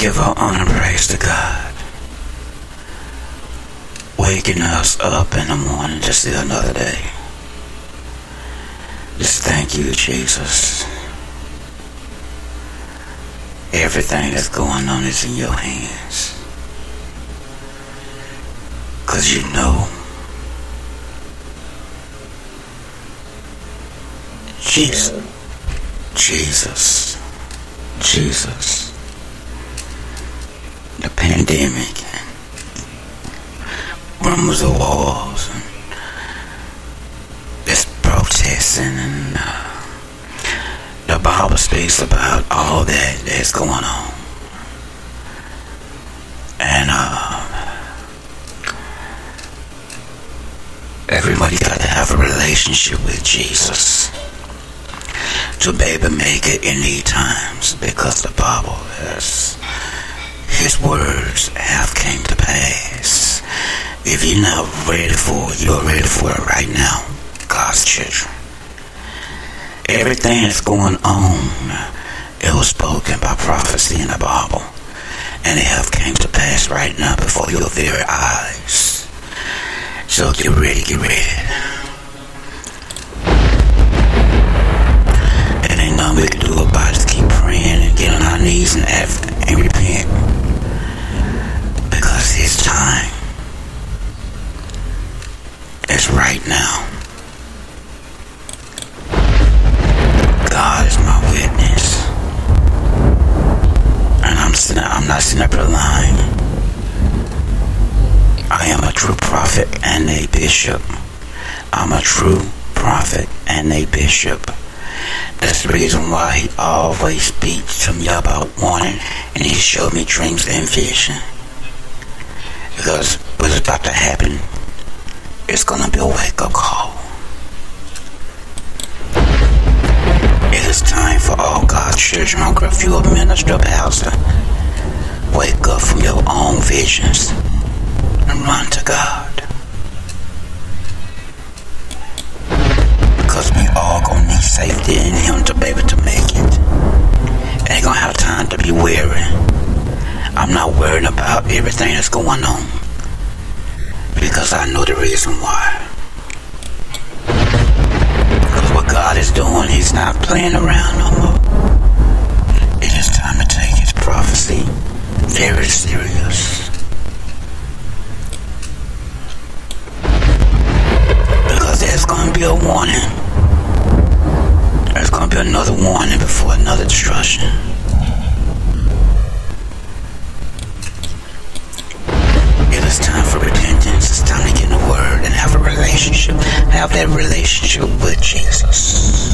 Give all honor and praise to God. Waking us up in the morning to see another day. Just thank you, Jesus. Everything that's going on is in your hands. Because you know. Jesus. Jesus. Jesus. The pandemic. Rumors of wars. And this protesting and uh, the Bible speaks about all that that's going on. And uh, everybody got to have a relationship with Jesus to be able to make it in these times because the Bible has his words have came to pass. If you're not ready for it, you're ready for it right now. God's children. Everything that's going on, it was spoken by prophecy in the Bible. And it have came to pass right now before your very eyes. So get ready, get ready. And ain't nothing we can do about it. Just keep praying and get on our knees and and repent. Time. It's right now. God is my witness. And I'm sitting, I'm not sitting up here lying. I am a true prophet and a bishop. I'm a true prophet and a bishop. That's the reason why he always speaks to me about warning and he showed me dreams and vision. Because what's about to happen is gonna be a wake up call. It is time for all God's children, you a minister, pastor, wake up from your own visions and run to God. Because we all gonna need safety in Him to be able to make it. Ain't gonna have time to be weary. I'm not worried about everything that's going on. Because I know the reason why. Because what God is doing, He's not playing around no more. It is time to take His prophecy very serious. Because there's going to be a warning. There's going to be another warning before another destruction. It is time for repentance. It's time to get in the Word and have a relationship. Have that relationship with Jesus.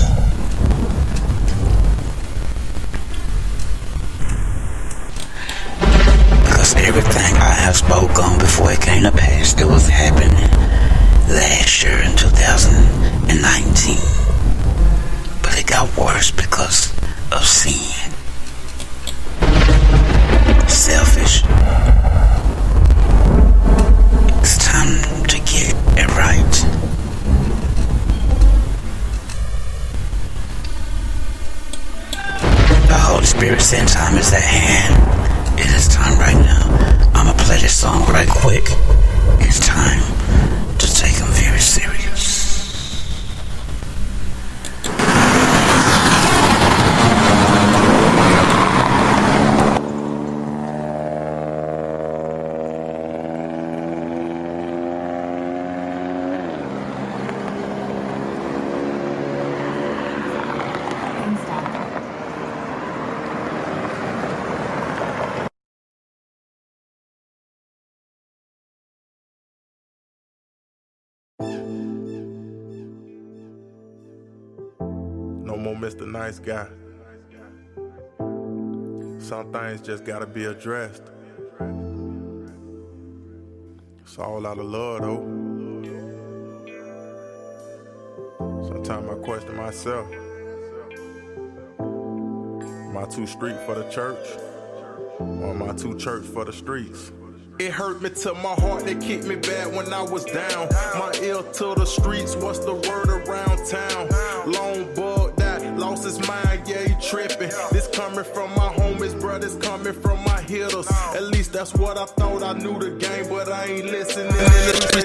Because everything I have spoke on before it came to pass, it was happening last year in 2019. But it got worse because of sin. Selfish. Spirit said time is at hand. It is time right now. I'ma play this song right quick. It's time Nice Guy. Some things just gotta be addressed. It's all out of love, though. Sometimes I question myself. Am I too street for the church? Or am I too church for the streets? It hurt me to my heart, they kicked me bad when I was down. My ear to the streets, what's the word around town? Long that lost his mind, yeah, he tripping. This coming from my homies, brothers coming from my hitters. At least that's what I thought. I knew the game, but I ain't listening.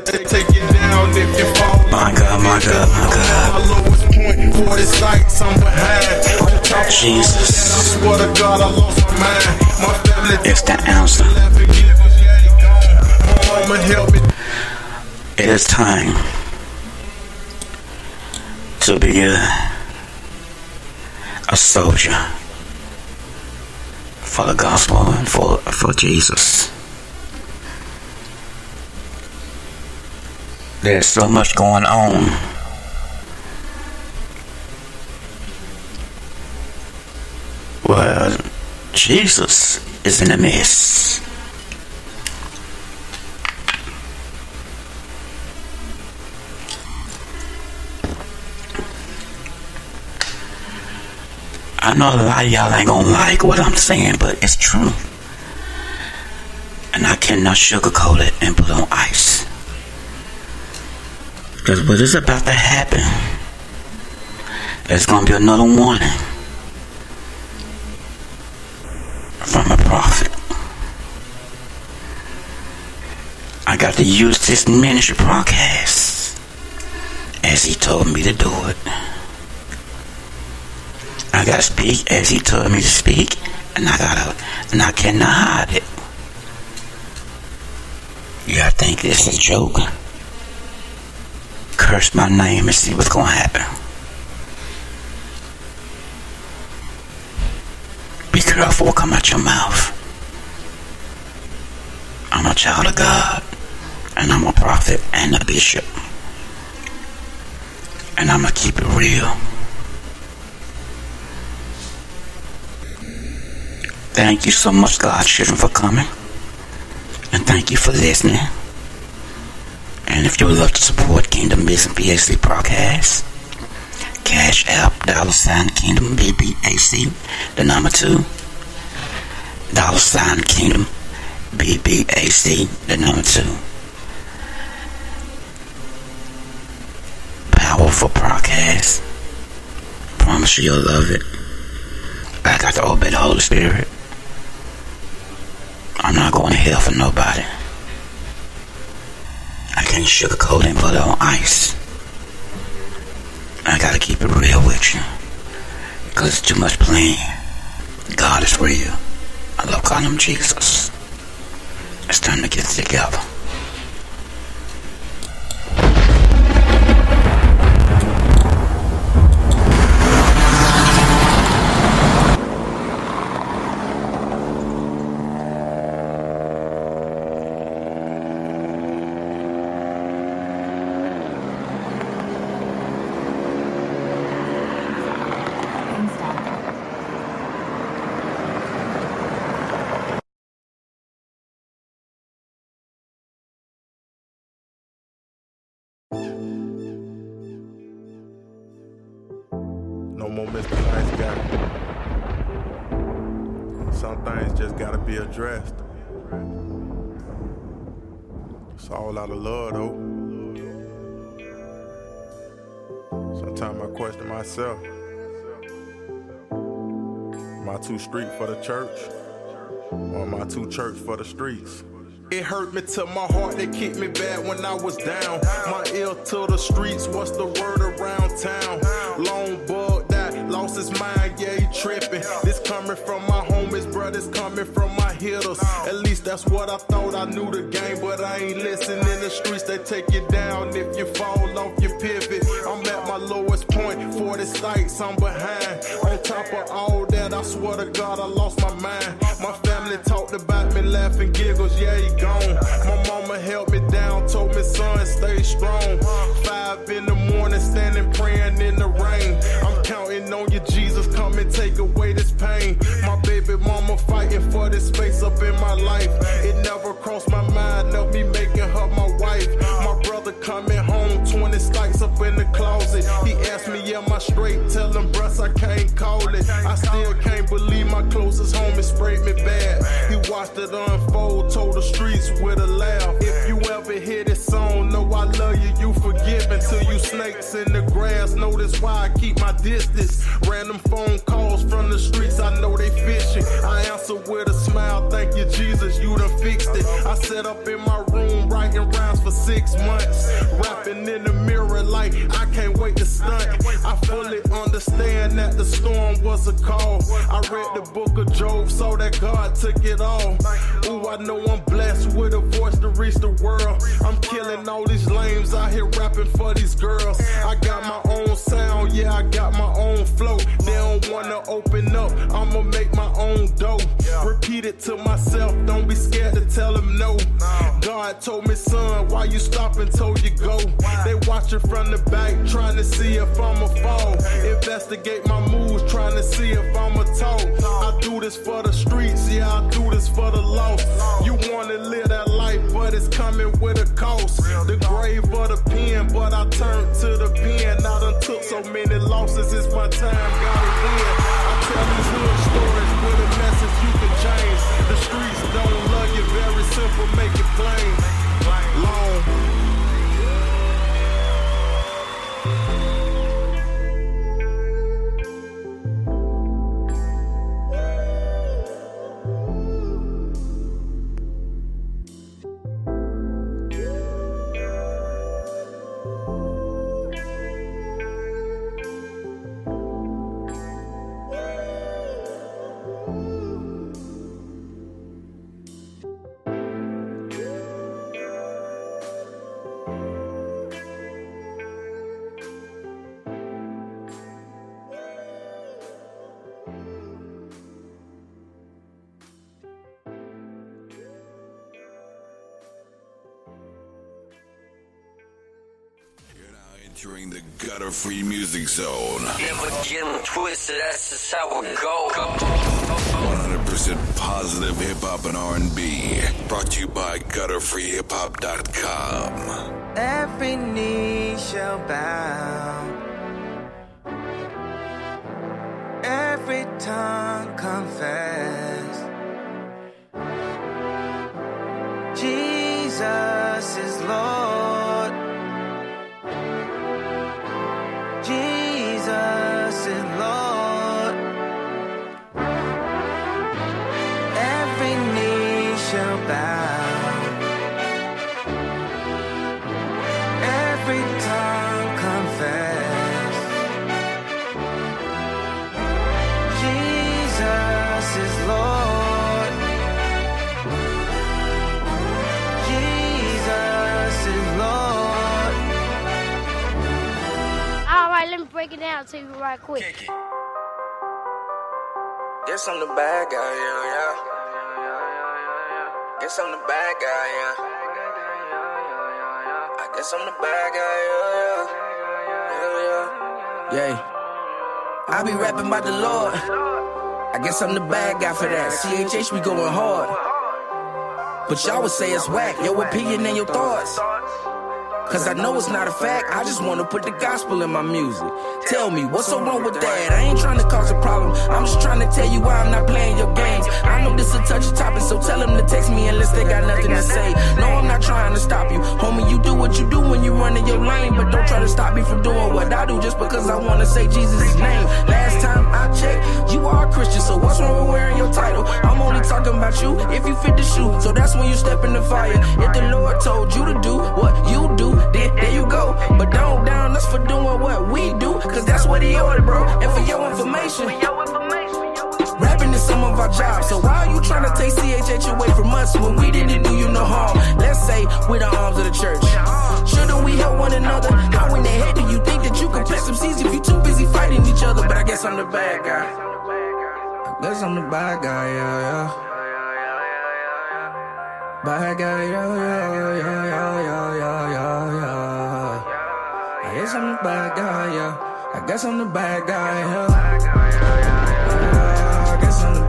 Take, take it down if you fall. My God, my God, my God. My lowest point, for this sights I'm behind. On top of Jesus. I swear to God, I lost my mind. My family It's the answer. Mama help me. It is time to be a, soldier for the gospel and for, for Jesus. There's so much going on. Well, Jesus is in the midst. I know a lot of y'all ain't gonna like what I'm saying, but it's true. And I cannot sugarcoat it and put on ice. Because what is about to happen, there's gonna be another warning from a prophet. I got to use this ministry broadcast as he told me to do it. I gotta speak as he told me to speak, and I gotta, and I cannot hide it. You gotta think this is a joke. Curse my name and see what's gonna happen. Be careful what come out your mouth. I'm a child of God, and I'm a prophet and a bishop. And I'm gonna keep it real. Thank you so much, God children, for coming. And thank you for listening. And if you would love to support Kingdom Business BAC broadcast, Cash App, dollar sign Kingdom BBAC, the number two, dollar sign Kingdom BBAC, the number two. Powerful broadcast. Promise you you'll love it. I got to obey the Holy Spirit. I'm not going to hell for nobody. I can't sugarcoat and put it on ice. I gotta keep it real with you. Because it's too much playing. God is real. I love calling him Jesus. It's time to get together. Nice Guy. Some things just gotta be addressed. It's all out of love, though. Sometimes I question myself. Am I too street for the church? Or am I too church for the streets? It hurt me to my heart, they kicked me bad when I was down. My ear to the streets, what's the word around town? Long bug lost his mind, yeah, he tripping. This coming from my homies, brothers coming from my hitters. At least that's what I thought. I knew the game, but I ain't listening. In the streets, they take you down if you fall off your pivot. I'm at my lowest point, 40 sights, I'm behind. On top of all that, I swear to God, I lost my mind. My family talked about me, laughing giggles, yeah, he gone. My mama held me down, told me, son, stay strong. Five in the morning, standing praying in the rain. I'm counting on you, Jesus, come and take away this pain. My baby mama fighting for this space up in my life. It never crossed my mind of me making her my wife. 20 stacks up in the closet. He asked me, am I straight? Tell him, bruh, I can't call it. I still can't believe my closest homie sprayed me bad. He watched it unfold, told the streets with a laugh. If you ever hear this song, know I love you, you forgiven. Till you snakes in the grass, notice why I keep my distance. Random phone calls from the streets, I know they fishing. I answer with a smile, thank you, Jesus, you done fixed it. I sat up in my room writing rhymes for six months. Rapping in the mirror like I can't wait to stunt. I fully understand that the storm was a call. I read the book of Job, saw that God took it all. Ooh, I know I'm blessed with a voice to reach the world. I'm killing all these lames out here rapping for these girls. I got my own sound, yeah, I got my own flow. They don't wanna open up, I'ma make my own dough. Repeat it to myself, don't be scared to tell them no. God told me, son, why you stopping? Told you go. They watching from the back, trying to see if I'ma fall. Investigate my moves, trying to see if I'ma talk. I do this for the streets, yeah, I do this for the lost. You wanna live that life, but it's coming with a cost. The grave of the pen, but I turned to the pen. I done took so many losses, it's my time, gotta win. The free music zone. Never get 'em twisted, that's just how it go. 100% positive hip hop and R&B. Brought to you by gutterfreehiphop.com. Every knee shall bow. Every tongue confess. Jesus is Lord. Break it down to you right quick. Guess I'm the bad guy, yeah, yeah. Guess I'm the bad guy, yeah. I guess I'm the bad guy, yeah, yeah. Yeah. Yeah. I be rapping about the Lord. I guess I'm the bad guy for that. CHH, we going hard. But y'all would say it's whack. Your opinion and your thoughts. Cause I know it's not a fact, I just wanna put the gospel in my music. Tell me, what's so wrong with that? I ain't trying to cause a problem, them to text me unless they got nothing to say. No, I'm not trying to stop you. Homie, you do what you do when you run in your lane, but don't try to stop me from doing what I do just because I wanna say Jesus' name. Last time I checked, you are a Christian, so what's wrong with wearing your title? I'm only talking about you if you fit the shoe, so that's when you step in the fire. If the Lord told you to do what you do, then there you go. But don't down us for doing what we do, cause that's what he ordered, bro. And for your information, some of our jobs. So why are you trying to take CHH away from us when we didn't do you no harm? Let's say we're the arms of the church. Shouldn't we help one another? How in the head do you think that you can plant some seeds if you too busy fighting each other? But I guess I'm the bad guy. I guess I'm the bad guy, yeah, yeah. Bad guy, yeah, yeah, yeah, yeah, yeah, yeah, yeah, yeah. I guess I'm the bad guy, yeah. I guess I'm the bad guy. Yeah,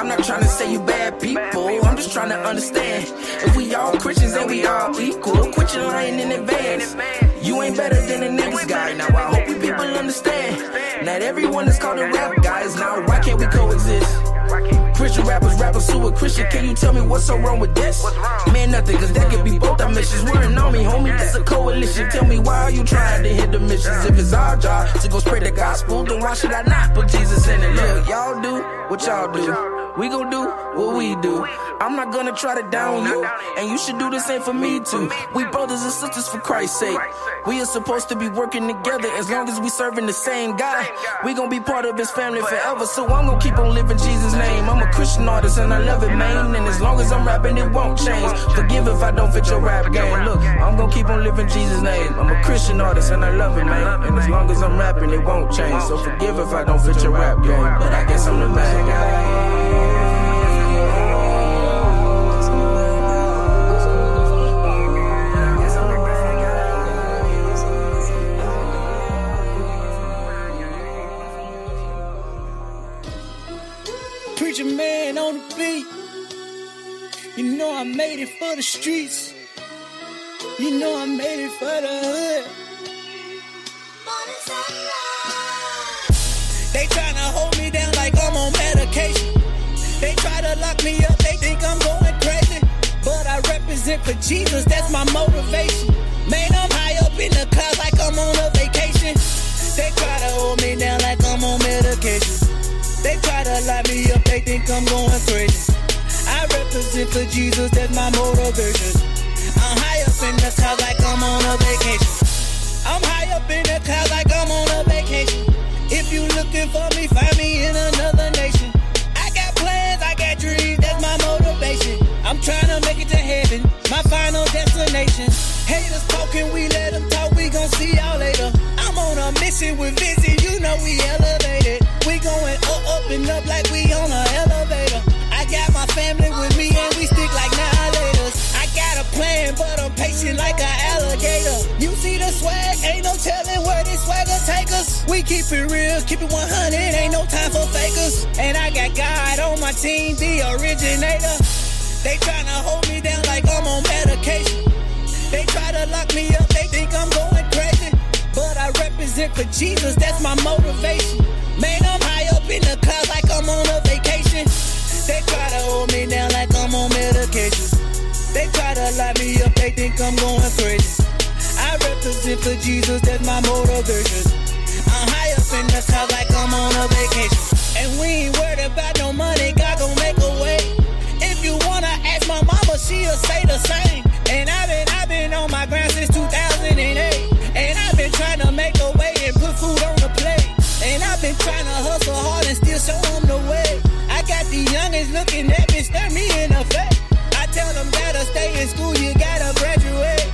I'm not trying to say you bad people. I'm just trying to understand. If we all Christians and we all equal, quit your lying in advance. You ain't better than the next guy. Now I hope you people understand. Not everyone is called a rap guys. Now why can't we coexist? Christian rappers, rappers who a Christian. Can you tell me what's so wrong with this? Man, nothing, cause that could be both our missions. We're an army, homie, this a coalition. Tell me why are you trying to hit the missions? If it's our job to go spread the gospel, then why should I not put Jesus in it? Look, y'all do what y'all do. We gon' do what we do. I'm not gonna try to down you, and you should do the same for me too. We brothers and sisters for Christ's sake. We are supposed to be working together as long as we serving the same God. We gon' be part of His family forever, so I'm gonna keep on living Jesus' name. I'm a Christian artist and I love it, man. And as long as I'm rapping, it won't change. Forgive if I don't fit your rap game. Look, I'm gonna keep on living Jesus' name. I'm a Christian artist and I love it, man. And as long as I'm rapping, it won't change. So forgive if I don't fit your rap game. But I guess I'm the bad guy. Preacher man on the beat. You know I made it for the streets. You know I made it for the hood. They tryna hold me down like I'm on medication. They try to lock me up, they think I'm going crazy. But I represent for Jesus, that's my motivation. Man, I'm high up in the clouds like I'm on a vacation. They try to hold me down like I'm on medication. They try to lock me up, think I'm going crazy. I represent for Jesus, that's my motivation. I'm high up in the clouds like I'm on a vacation. I'm high up in the clouds like I'm on a vacation. If you looking for me, find me in another nation. I got plans, I got dreams, that's my motivation. I'm trying to make it to heaven, my final destination. Haters talking, we let them talk, we gon' see y'all later. I'm on a mission with Vizzy, you know we elevated. We going up, up and up like we on an family with me and we stick like annihilators. I got a plan, but I'm patient like an alligator. You see the swag, ain't no telling where this swagger take us. We keep it real, keep it 100, ain't no time for fakers. And I got God on my team, the originator. They tryna hold me down like I'm on medication. They try to lock me up, they think I'm going crazy. But I represent for Jesus, that's my motivation. Man, I'm high up in the clouds like I'm on a vacation. They try to hold me down like I'm on medication. They try to lock me up, they think I'm going crazy. I represent for Jesus, that's my motivation. I'm high up in the clouds like I'm on a vacation. And we ain't worried about no money, God gon' make a way. If you wanna ask my mama, she'll say the same. And I've been, I've been on my grind since 2008. And I've been trying to make a way and put food on the plate. And I've been trying to hustle The youngest looking at me, stare me in the face. I tell them gotta stay in school, you gotta graduate.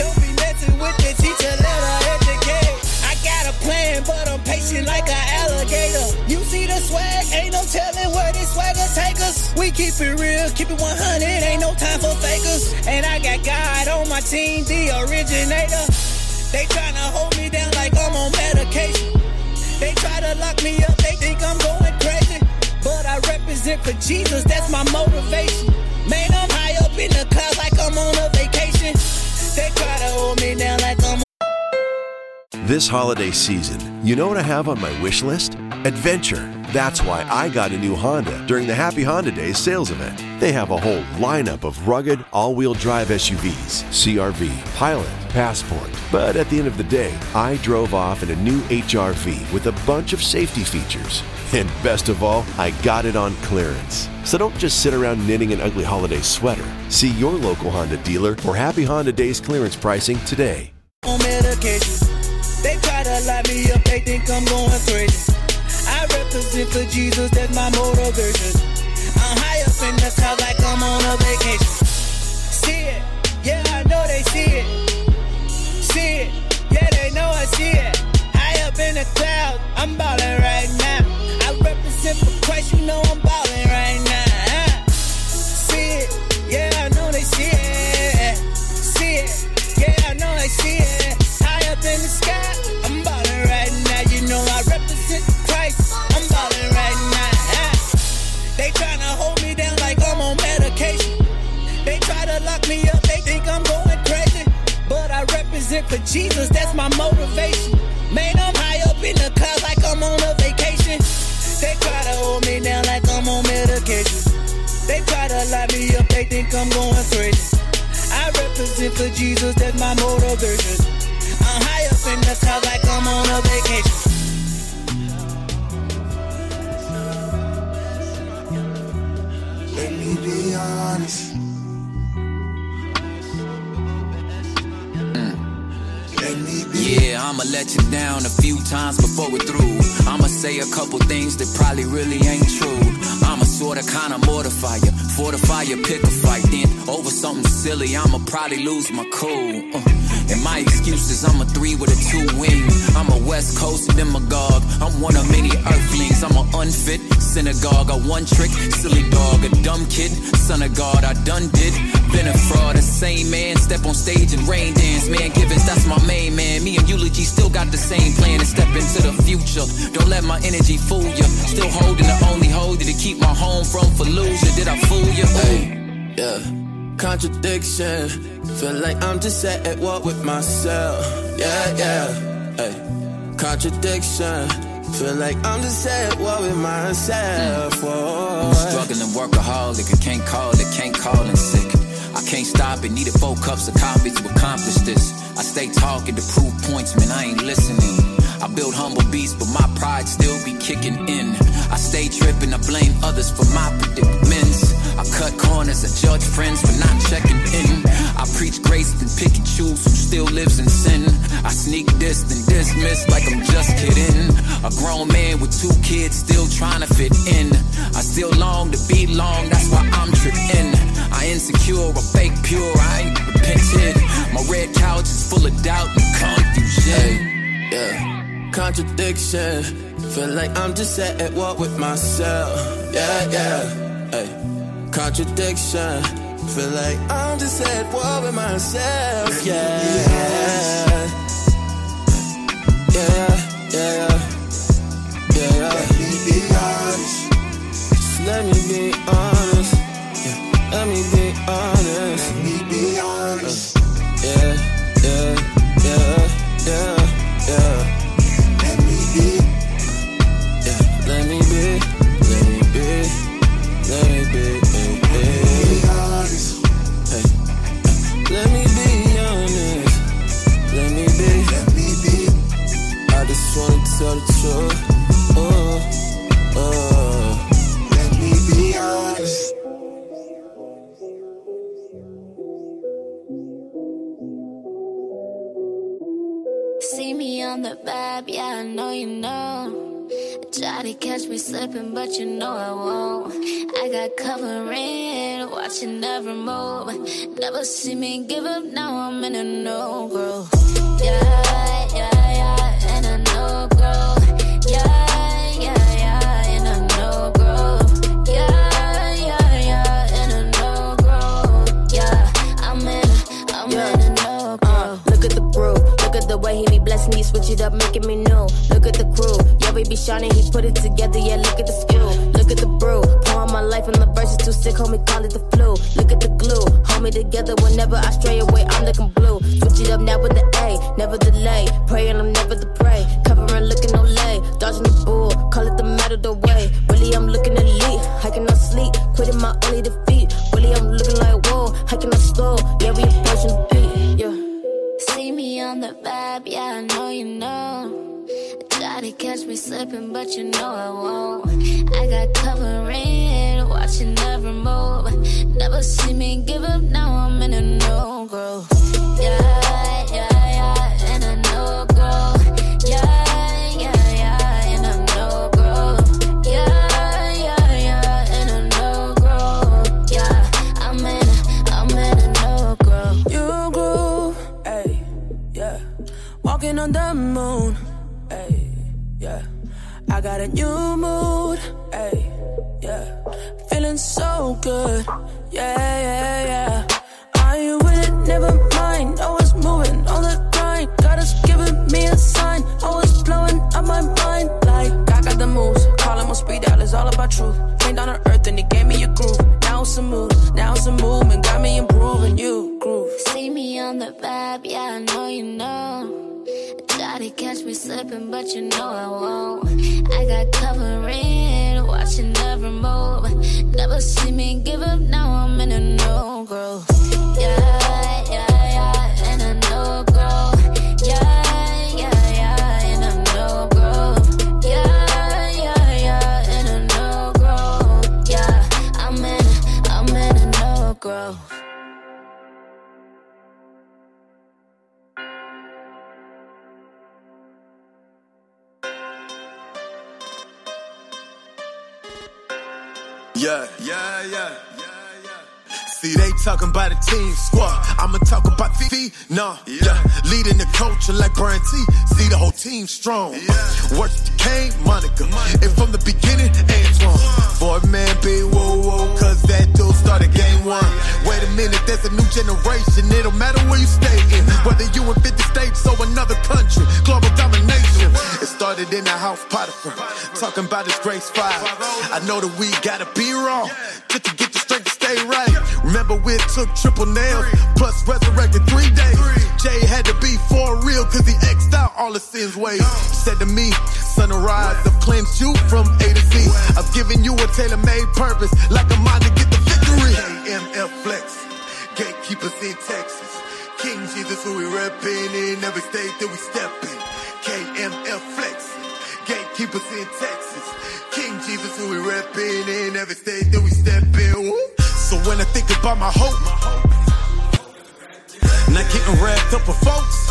Don't be messing with the teacher, let her educate. I got a plan, but I'm patient like an alligator. You see the swag, ain't no telling where this swagger take us. We keep it real, keep it 100, ain't no time for fakers. And I got God on my team, the originator. They tryna hold me down like I'm on medication. They try to lock me up, they think I'm going crazy. I represent for Jesus, that's my motivation. Man, I'm high up in the clouds like I'm on a vacation. They try to hold me down like I'm This holiday season, you know what I have on my wish list? Adventure. That's why I got a new Honda during the Happy Honda Days sales event. They have a whole lineup of rugged all wheel drive SUVs CRV, Pilot, Passport. But at the end of the day, I drove off in a new HRV with a bunch of safety features. And best of all, I got it on clearance. So don't just sit around knitting an ugly holiday sweater. See your local Honda dealer for Happy Honda Days clearance pricing today. on medication. They try to lock me up, they think I'm going crazy. I represent for Jesus, that's my motivation. I'm high up in the clouds like I'm on a vacation. See it, yeah, I know they see it. See it, yeah, they know I see it. High up in the clouds, I'm ballin' right now. Represent for Christ, you know I'm ballin' right now. See it, yeah, I know they see it. See it, yeah, I know they see it. High up in the sky, I'm ballin' right now. You know I represent for Christ, I'm ballin' right now. They tryna hold me down like I'm on medication. They try to lock me up, they think I'm going crazy. But I represent for Jesus, that's my motivation. Man, I'm high up in the clouds like I'm on a vacation. They try to hold me down like I'm on medication. They try to lock me up, they think I'm going crazy. I represent for Jesus, that's my motivation. I'm high up in the clouds like I'm on a vacation. Let me be honest. Yeah, I'ma let you down a few times before we're through. I'ma say a couple things that probably really ain't true. I'ma sorta kinda mortify you, fortify you, pick a fight. Then over something silly, I'ma probably lose my cool. Uh, and my excuse is I'm a three with a two wing. I'm a West Coast demagogue. I'm one of many earthlings. I'm a unfit synagogue. A one trick, silly dog. A dumb kid, son of God. I done did. Been a fraud. The same man. Step on stage and rain dance. Man, Givens, that's my main man. Me and Eulogy still got the same plan to step into the future. Don't let my energy fool you. Still holding the only holder to keep my home from Fallujah. Did I fool you? Hey, Yeah, contradiction. Feel like I'm just at war with myself. Yeah, yeah. Hey, contradiction. Feel like I'm just at war with myself. Oh, struggling workaholic. I can't call it, can't call in sick. I can't stop it. Needed four cups of coffee to accomplish this. I stay talking to prove points, man. I ain't listening. I build humble beasts, but my pride still be kicking in. I stay tripping. I blame others for my predicaments. I cut corners. I judge friends for not checking in. I preach grace and pick and choose who still lives in sin. I sneak this and dismiss like I'm just kidding. A grown man with two kids still trying to fit in. I still long to be long, that's why I'm tripping. I insecure, I fake pure, I ain't repented. My red couch is full of doubt and confusion. yeah. Contradiction. Feel like I'm just at war with myself. Yeah, yeah. Hey, contradiction. Feel like I'm just at war with myself. Yeah. Yeah, yeah, tell the truth. Let me be honest. See me on the vibe, yeah, I know you know. Try to catch me slipping, but you know I won't. I got covering, watching every move. Never see me give up, now I'm in a no growth. Yeah, yeah, yeah, he be blessing me, switch it up, making me new. Look at the crew, yeah, we be shining, he put it together, yeah, look at the skill. Look at the brew, pouring my life in the verses too sick, homie, call it the flu. Look at the glue, hold me together whenever I stray away, I'm looking blue. Switch it up now with the A, never delay. Praying I'm never the prey, covering looking no lay. Dodging the bull, call it the matter the way. Really, I'm looking elite, I cannot sleep, quitting my only defeat. Really, I'm looking like whoa, I cannot stall, yeah, we approaching the beat, yeah. See me on the vibe, yeah, I know you know. Try to catch me slipping, but you know I won't. I got covering, watching every move. Never see me give up, now I'm in a no growth. Yeah, yeah, yeah, in a no growth. Yeah. Walking on the moon. I got a new mood, ayy, yeah. Feeling so good, yeah, yeah, yeah. Are you with it? Never mind. Always moving on the grind. God is giving me a sign. Always blowing up my mind. Like, I got the moves. Calling my speed out. It's all about truth. Came down to earth and he gave me a groove. Now it's a mood. Now it's a movement. Got me improving. You groove. See me on the vibe, yeah, I know you know. Try to catch me slipping, but you know I won't. I got covering, watching every move. Never see me give up, now I'm in a no growth. Yeah, yeah, yeah, in a no growth. Yeah, yeah, yeah. Yeah, yeah, See, they talking about a team squad. I'ma talk about Fifi. No, yeah. Leading the culture like Brian T. See the whole team strong. Works the Kane, Monica. And from the beginning, Antoine. Boy, man, be whoa, whoa, cause that dude started game one. Wait a minute, there's a new generation. It don't matter where you stay in. Whether you in 50 states or another country. Global domination. It started in the house, Potiphar. Talking about his grace five. I know that we gotta be wrong. Just to get Remember we took triple nails, plus resurrected three days. Jay had to be for real, cause he X'd out all the sins ways. Said to me, sunrise, I've cleansed you from A to Z. I've given you a tailor-made purpose, like a mind to get the victory. KMF Flex, gatekeepers in Texas. King Jesus, who we reppin' in every state that we step in. KMF Flex, gatekeepers in Texas. King Jesus, who we reppin' in every state that we step in. Woo. So when I think about my hope, not getting wrapped up with folks,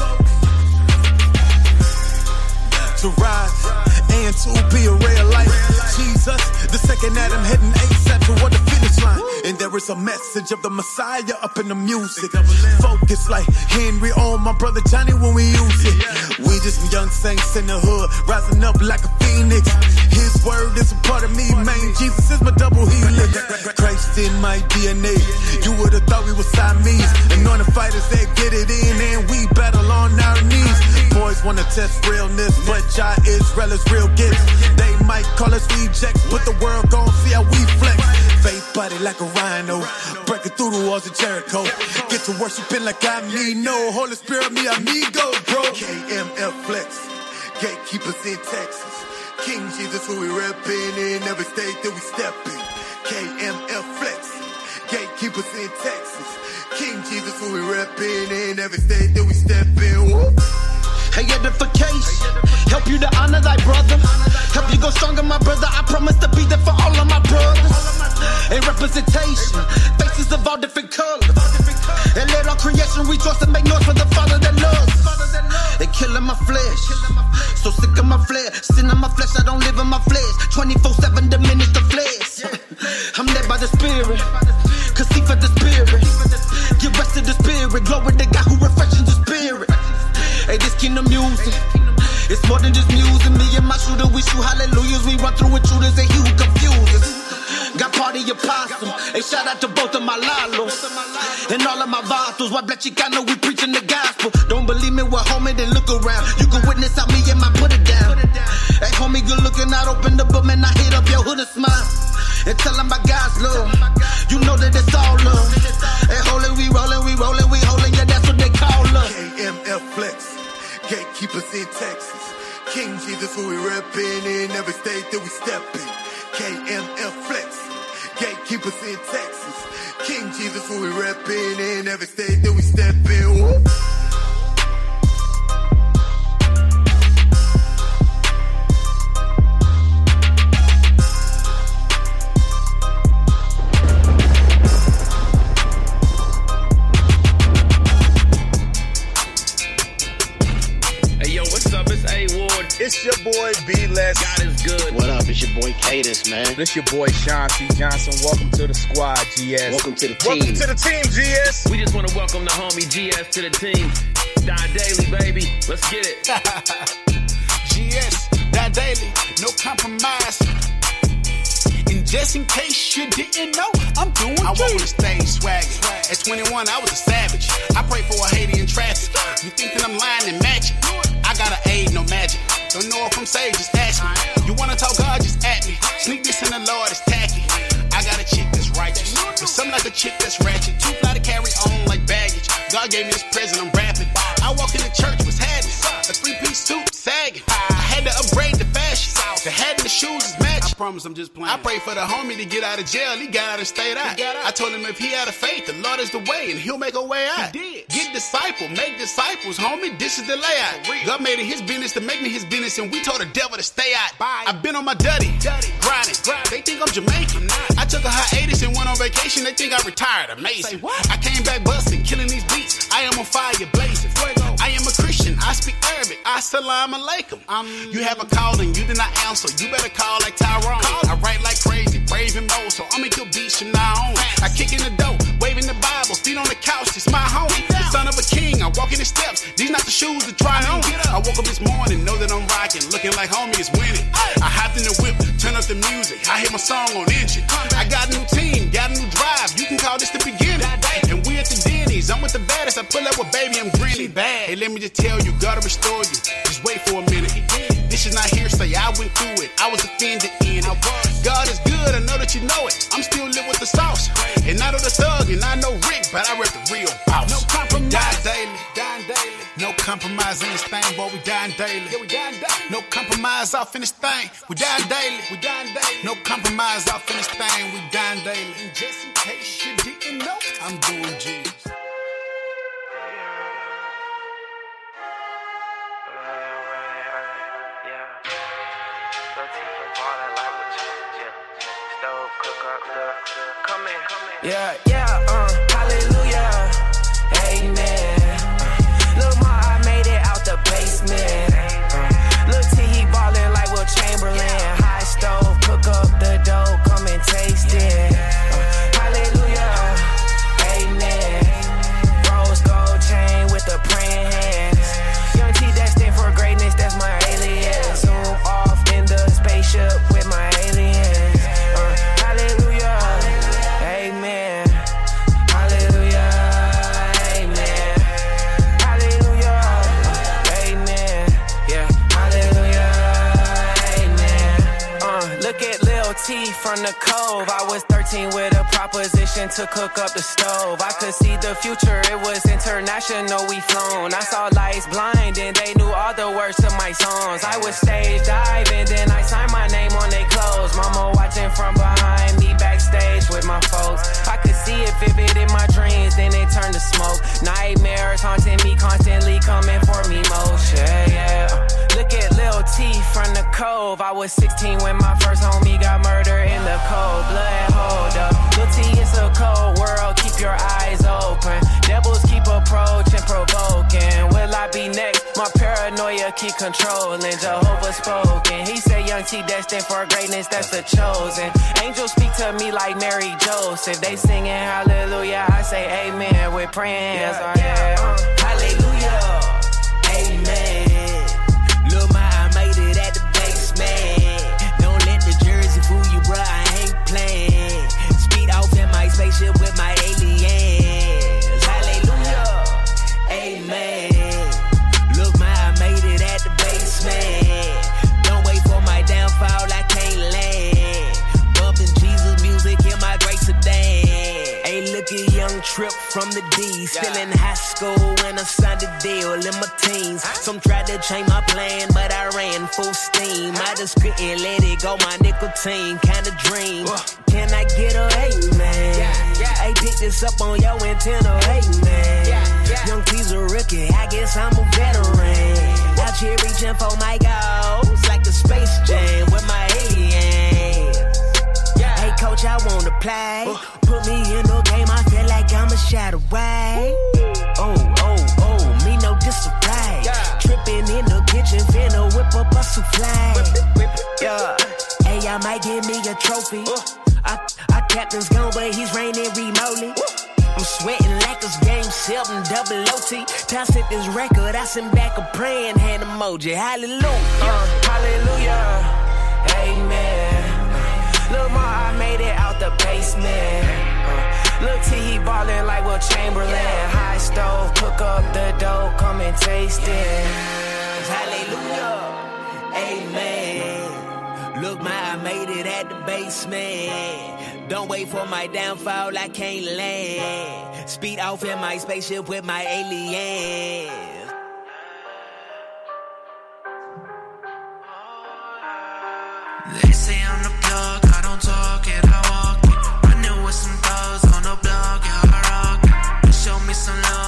to rise and to be a real light. Jesus, the second Adam heading ASAP toward the finish line. And there is a message of the Messiah up in the music. Focus like Henry on my brother Johnny when we use it. We just young saints in the hood, rising up like a His word is a part of me, man. Jesus is my double helix. Christ in my DNA. You would have thought we were Siamese. Anointed fighters that get it in, and we battle on our knees. Boys wanna test realness, but Jah Israel is real gifts. They might call us rejects, but the world gon' see how we flex. Faith body like a rhino, breaking through the walls of Jericho. Get to worshiping like I need no Holy Spirit, me amigo, bro. KMF Flex, gatekeepers in Texas. King Jesus, who we reppin' in every state that we step in. KMF Flex, gatekeepers in Texas. King Jesus, who we reppin' in every state that we step in. Woo. Hey, edification. Help you to honor thy brother. Help you go stronger, my brother. I promise to be there for all of my brothers. A representation, faces of all different colors. And let all creation rejoice and make noise for the Father. They killing my flesh. So sick of my flesh. Sin in my flesh, I don't live in my flesh. 24 7 diminish the flesh. I'm led by the Spirit. Cause he for the Spirit. Give rest to the Spirit. Glory to God who refreshes the Spirit. Hey, this kingdom music. It's more than just music. Me and my shooter, we shoot hallelujahs. We run through intruders and he who confuses. Got part of your possum. Hey, shout out out to both of my lalos and all of my vatos. Why black Chicano, we preaching the gospel. Don't believe me, well, homie, then look around. You can witness how me and my put it down. Hey, homie, good looking out, open the book, man, I hit up your hood and smile. And tell them about God's love. You know that it's all love. Hey, holy, we rollin', we rollin', we holdin', yeah, that's what they call us. KMF Flex, gatekeepers in Texas. King Jesus, who we reppin' in every state that we step in. KMF Flex, gatekeepers in Texas. King Jesus, who we reppin' in every state that we step in. Cadence, man. This your boy Sean C. Johnson. Welcome to the squad, GS. Welcome to the Welcome team. to the team, GS. We just want to welcome the homie GS to the team. Die daily, baby. Let's get it. GS, that daily, no compromise. And just in case you didn't know, I'm doing I walk on the stage swagging. At 21, I was a savage. I pray for a Haiti in traffic. You thinking I'm lying and magic? I got an aid, no magic. Don't know if I'm saved, just ask me. You wanna talk God, just at me. Sneak this in the Lord, it's tacky. I got a chick that's righteous. But some like a chick that's ratchet. Too fly to carry on like baggage. God gave me this present, I'm rapping. I walk in the church, was having a three piece suit, sagging. Shoes is matching. I promise I'm just playing. I pray for the homie to get out of jail. He got out and stayed out. I told him if he had a faith, the Lord is the way and he'll make a way out. He did. Get disciple, make disciples, homie. This is the layout. God made it his business to make me his business, and we told the devil to stay out. Bye. I've been on my duddy, duddy. grinding. They think I'm Jamaican. I took a hiatus and went on vacation. They think I retired. Amazing. I came back busting, killing these beats. I am on fire, blazing. I am a Christian. I speak Arabic. Assalamu alaikum. you have a call and you did not answer. You better call like Tyrone. I write like crazy, brave and bold. So I'll make your beats from now on. I kick in the dough, waving the Bible, feet on the couch. It's my home. The son of a king. I walk in the steps. These not the shoes to try on. I woke up this morning, know that I'm rocking, looking like homie is winning. I hopped in the whip, turn up the music. I hit my song on engine. I got a new team, got a new drive. You can call this the beginning. And we at the Denny's. I'm with the baddest. I pull up with baby, I'm grinning. Hey, let me just tell you, gotta restore you. Just wait for a minute. This is not hearsay. I went through it. I was offended in it. God is good. I know that you know it. I'm still lit with the sauce. And I know the thug, and I know Rick, but I rep the real boss. No compromise. Die daily. Dying daily. No compromise in this thing, boy. We dying daily. Yeah, we dying daily. No compromise off in this thing. We dying daily. We dying daily. No compromise off in this thing. We Yeah, from the cove. I was 13 with a proposition to cook up the stove. I could see the future, it was international, we flown. I saw lights blind and they knew all the words to my songs. I was stage diving, then I signed my name on their clothes. Mama watching from behind me backstage with my folks. I could see it vivid in my dreams, then it turned to smoke. Nightmares haunting me, constantly coming for me motion. Yeah. Look at Lil T from the cove. I was 16 when my first homie got murdered in the cold blood. Hold up. Lil T, it's a cold world. Keep your eyes open. Devils keep approaching, provoking. Will I be next? My paranoia keep controlling. Jehovah spoken. He said, Young T destined for greatness. That's the chosen. Angels speak to me like Mary Joseph. They singing hallelujah. I say amen with praying hands. Oh, yeah. Uh. Hallelujah. Trip from the D, still in high school when I signed a deal in my teens. Some tried to change my plan, but I ran full steam. I just couldn't let it go, my nicotine kinda dream. Can I get a amen? Hey, pick this up on your antenna, amen. Young T's a rookie, I guess I'm a veteran. Out here reaching for my goals, like the Space Jam with my aliens. Hey, coach, I wanna play. Put me in the game, I feel push out away. Oh, oh, oh, me no disarray. Yeah. Tripping in the kitchen, finna whip up a souffle. Yeah, hey, I might give me a trophy. Uh. I, I captain's gone, but he's reigning remotely. Uh. I'm sweating like it's game seven, double OT. Time set this record, I send back a praying hand emoji. Hallelujah, uh, hallelujah, amen. Look, Ma, I made it out the basement. Look he ballin' like Wilt Chamberlain. High stove, cook up the dough, come and taste it. Hallelujah, amen. Look, my, I made it at the basement. Don't wait for my downfall, I can't land. Speed off in my spaceship with my aliens. some love.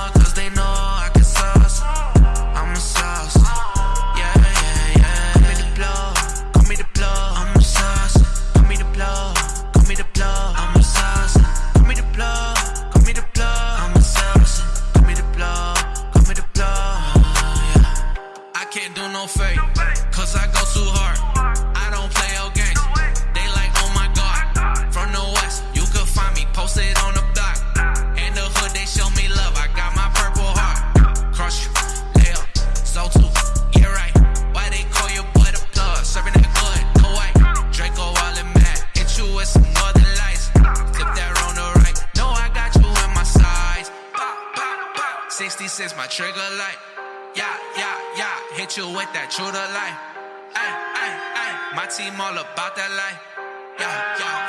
since my trigger light. Yeah, yeah, yeah, hit you with that true to life. Ay, ay, ay, my team all about that life. Yeah, yeah.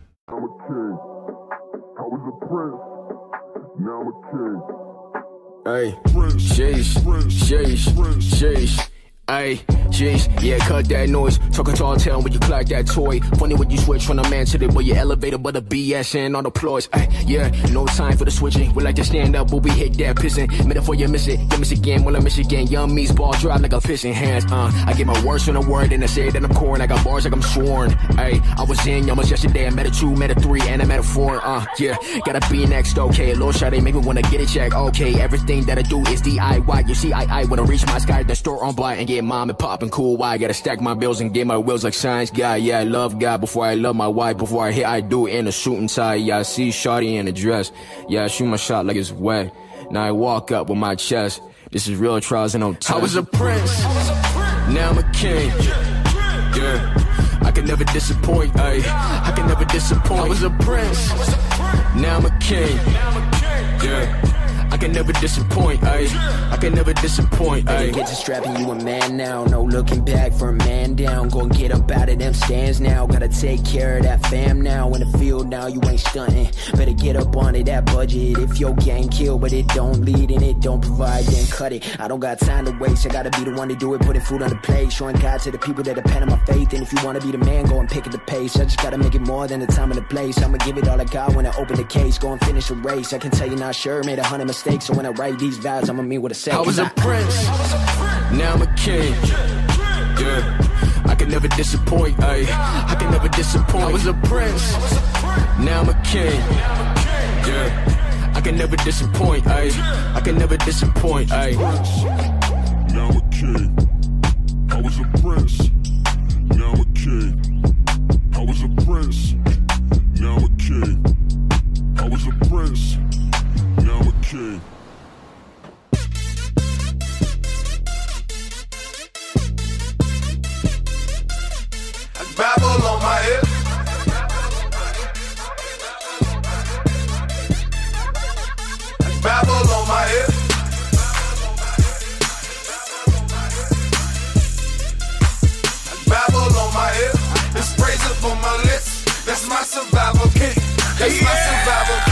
Hey, sheesh, sheesh, sheesh. Ay, sheesh, yeah, cut that noise. Talking tall town when you clock that toy. Funny when you switch from a man to the boy, your elevator, but the BS and all the ploys. Ay, yeah, no time for the switching. We like to stand up, but we hit that pissing. Metaphor, you miss it, you miss again. Well, I miss again. Young me's ball drop like a pissing hands. Uh, I get my words from the word and I say it in core, and I got bars like I'm sworn. Ay, I was in almost yesterday. I met a two, met a three, and I met a four. Uh, yeah, gotta be next, okay. A little shot, they make me wanna get a check. Okay, everything that I do is DIY. You see, I, I wanna reach my sky, the store on by and get mom and pop and cool. Why I gotta stack my bills and get my wheels like science guy. Yeah, I love God before I love my wife. Before I hit, I do it in a suit and tie. Yeah, I see Shawty in a dress. Yeah, I shoot my shot like it's wet. Now I walk up with my chest. This is real trials and no test. I was a prince. Now I'm a king. Yeah. I can never disappoint, ayy. I can never disappoint. I was a prince. Now I'm a king. Yeah. I can never disappoint, ayy. I can never disappoint, ayy. get to strapping you a man now. No looking back for a man down. Gonna get up out of them stands now. Gotta take care of that fam now. In the field now, you ain't stunting. Better get up on it, that budget. If your gang kill, but it don't lead and it don't provide, then cut it. I don't got time to waste. I gotta be the one to do it, putting food on the plate. Showing God to the people that depend on my faith. And if you wanna be the man, go and pick at the pace. I just gotta make it more than the time and the place. I'ma give it all I got when I open the case. Go and finish a race. I can tell you not sure, made a hundred mistakes. So when I write these vows, I'ma mean what I say. I was a prince. Now I'm a king. Yeah. I can never disappoint, ayy. I can never disappoint. I was a prince. Now I'm a king. Yeah. I can never disappoint, ayy. I can never disappoint, ayy. Now I'm a king. I was a prince. Now I'm a king. I was a prince. Now I'm a king. I was a prince. King. Babble on my hip. Babble on my hip. Babble on my hip. It's praise up on my lips. That's my survival kit. That's my survival kit.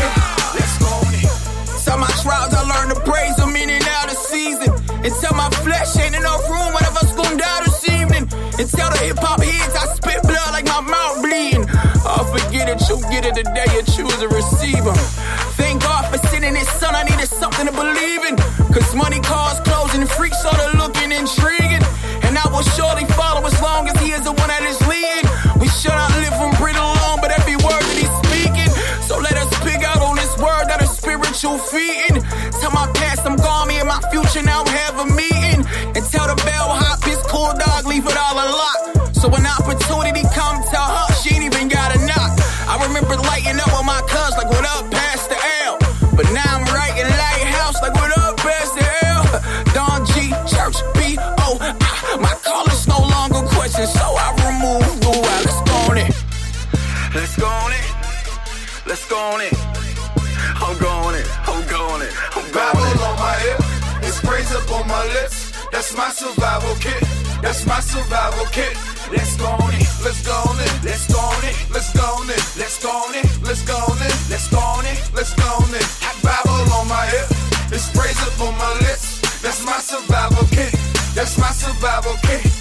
Trials, I learned to praise them in and out of season. And tell my flesh ain't enough room, one of us gon' die this evening. And tell the hip hop heads I spit blood like my mouth bleeding. I'll forget it, you'll get it the day you choose to receive survival kit. That's my survival kit. Let's go on it, let's go on it, let's go on it, let's go on it, let's go on it, let's go on it, let's go on it, let's go on it. I Bible on my hip, it's razor on my lips. That's my survival kit. That's my survival kit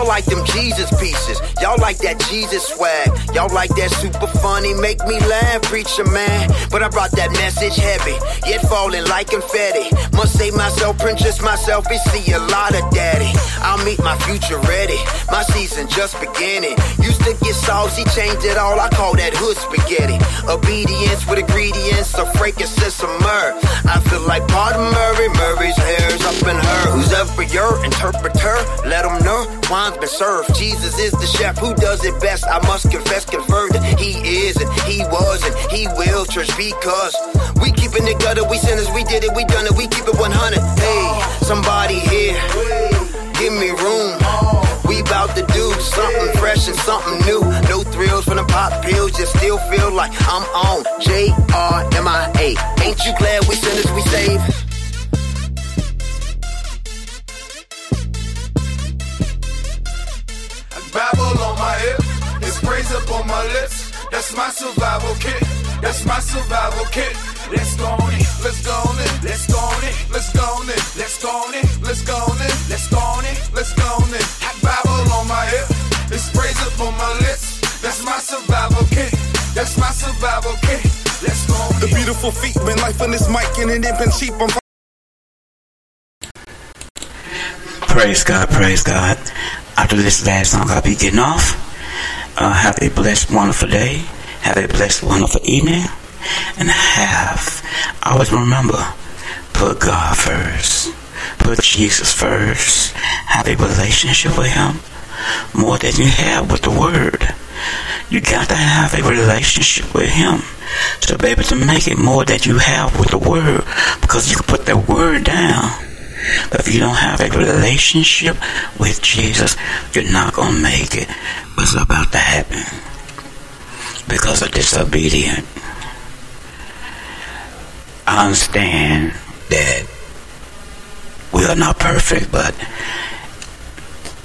y'all like them Jesus pieces. Y'all like that Jesus swag. Y'all like that super funny, make me laugh, preacher man. But I brought that message heavy, yet falling like confetti. Must say myself, princess myself, and see a lot of daddy. I'll meet my future ready. My season just beginning. Used to get saucy, changed it all. I call that hood spaghetti. Obedience with ingredients of frankincense and myrrh. I feel like part of Murray, Murray's hair's up in her. Who's ever your interpreter? Let them know wine's been served. Jesus is the chef who does it best. I must confess, convert that he is and he was and he will, church, because we keeping it gutter. We sinners, we did it, we done it, we keep it 100. Hey, somebody here, give me room. We bout to do something fresh and something new. No thrills from the pop pills, just still feel like I'm on J R M I A. Ain't you glad we sinners we save? Babble on my hip, it's praise up on my lips. That's my survival kit. That's my survival kit. Let's go on it, let's go on it, let's go on it, let's go on it, let's go on it, let's go on it, let's go on it, let's go on it. Hot Bible on my hip, it's praise up on my lips. That's my survival kit. That's my survival kit. Let's go. On it. the beautiful feet, been life on this mic and it ain't been cheap. I'm Praise God, praise God. After this last song, I'll be getting off. Uh, have a blessed, wonderful day. Have a blessed, wonderful evening. And have, always remember, put God first. Put Jesus first. Have a relationship with Him more than you have with the Word. You got to have a relationship with Him to be able to make it more than you have with the Word because you can put that Word down. But if you don't have a relationship with Jesus, you're not going to make it. What's about to happen? Because of disobedience. I understand that we are not perfect, but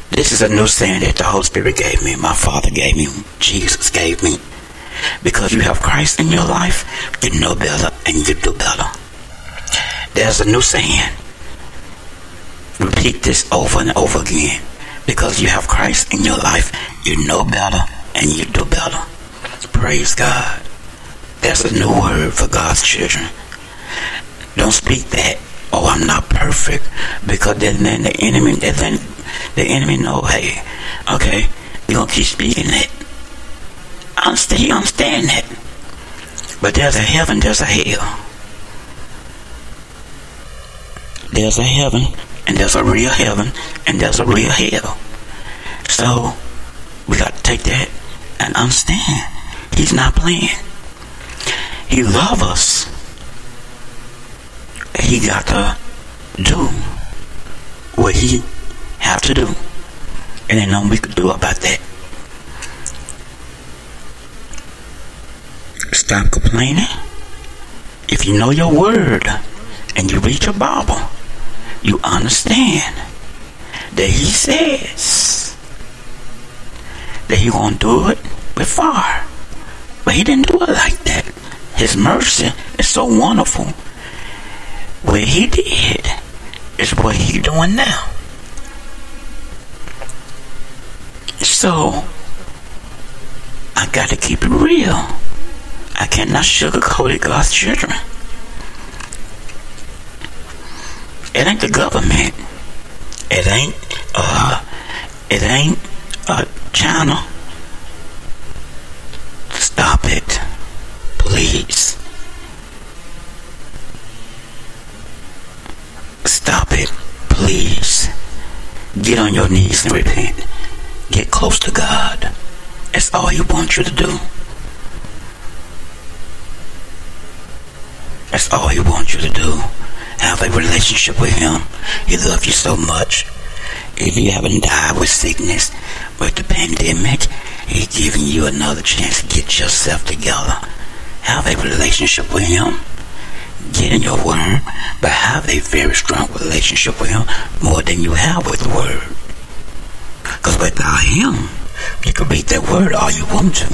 this is a new saying that the Holy Spirit gave me, my Father gave me, Jesus gave me. Because you have Christ in your life, you know better and you do better. There's a new saying. Repeat this over and over again. Because you have Christ in your life, you know better and you do better. Praise God. That's a new word for God's children. Don't speak that. Oh, I'm not perfect, because then, then the enemy, then the enemy know, hey, okay, you gonna keep speaking that. I understand, understand that. But there's a heaven, there's a hell. There's a heaven, and there's a real heaven, and there's a real hell. So we got to take that and understand. He's not playing. He loves us. He got to do what he have to do. And ain't nothing we could do about that. Stop complaining. If you know your word and you read your Bible, you understand that he says that he gonna do it fire. But he didn't do it like that. His mercy is so wonderful. What he did is what he doing now. So I gotta keep it real. I cannot sugarcoat it, God's children. It ain't the government. It ain't uh it ain't uh China. Stop it. Please. Stop it. Please. Get on your knees and repent. Get close to God. That's all He wants you to do. That's all He wants you to do. Have a relationship with Him. He loves you so much. If you haven't died with sickness, with the pandemic, He's giving you another chance to get yourself together. Have a relationship with Him. Get in your word, but have a very strong relationship with Him more than you have with the Word. Because without Him, you can read that Word all you want to.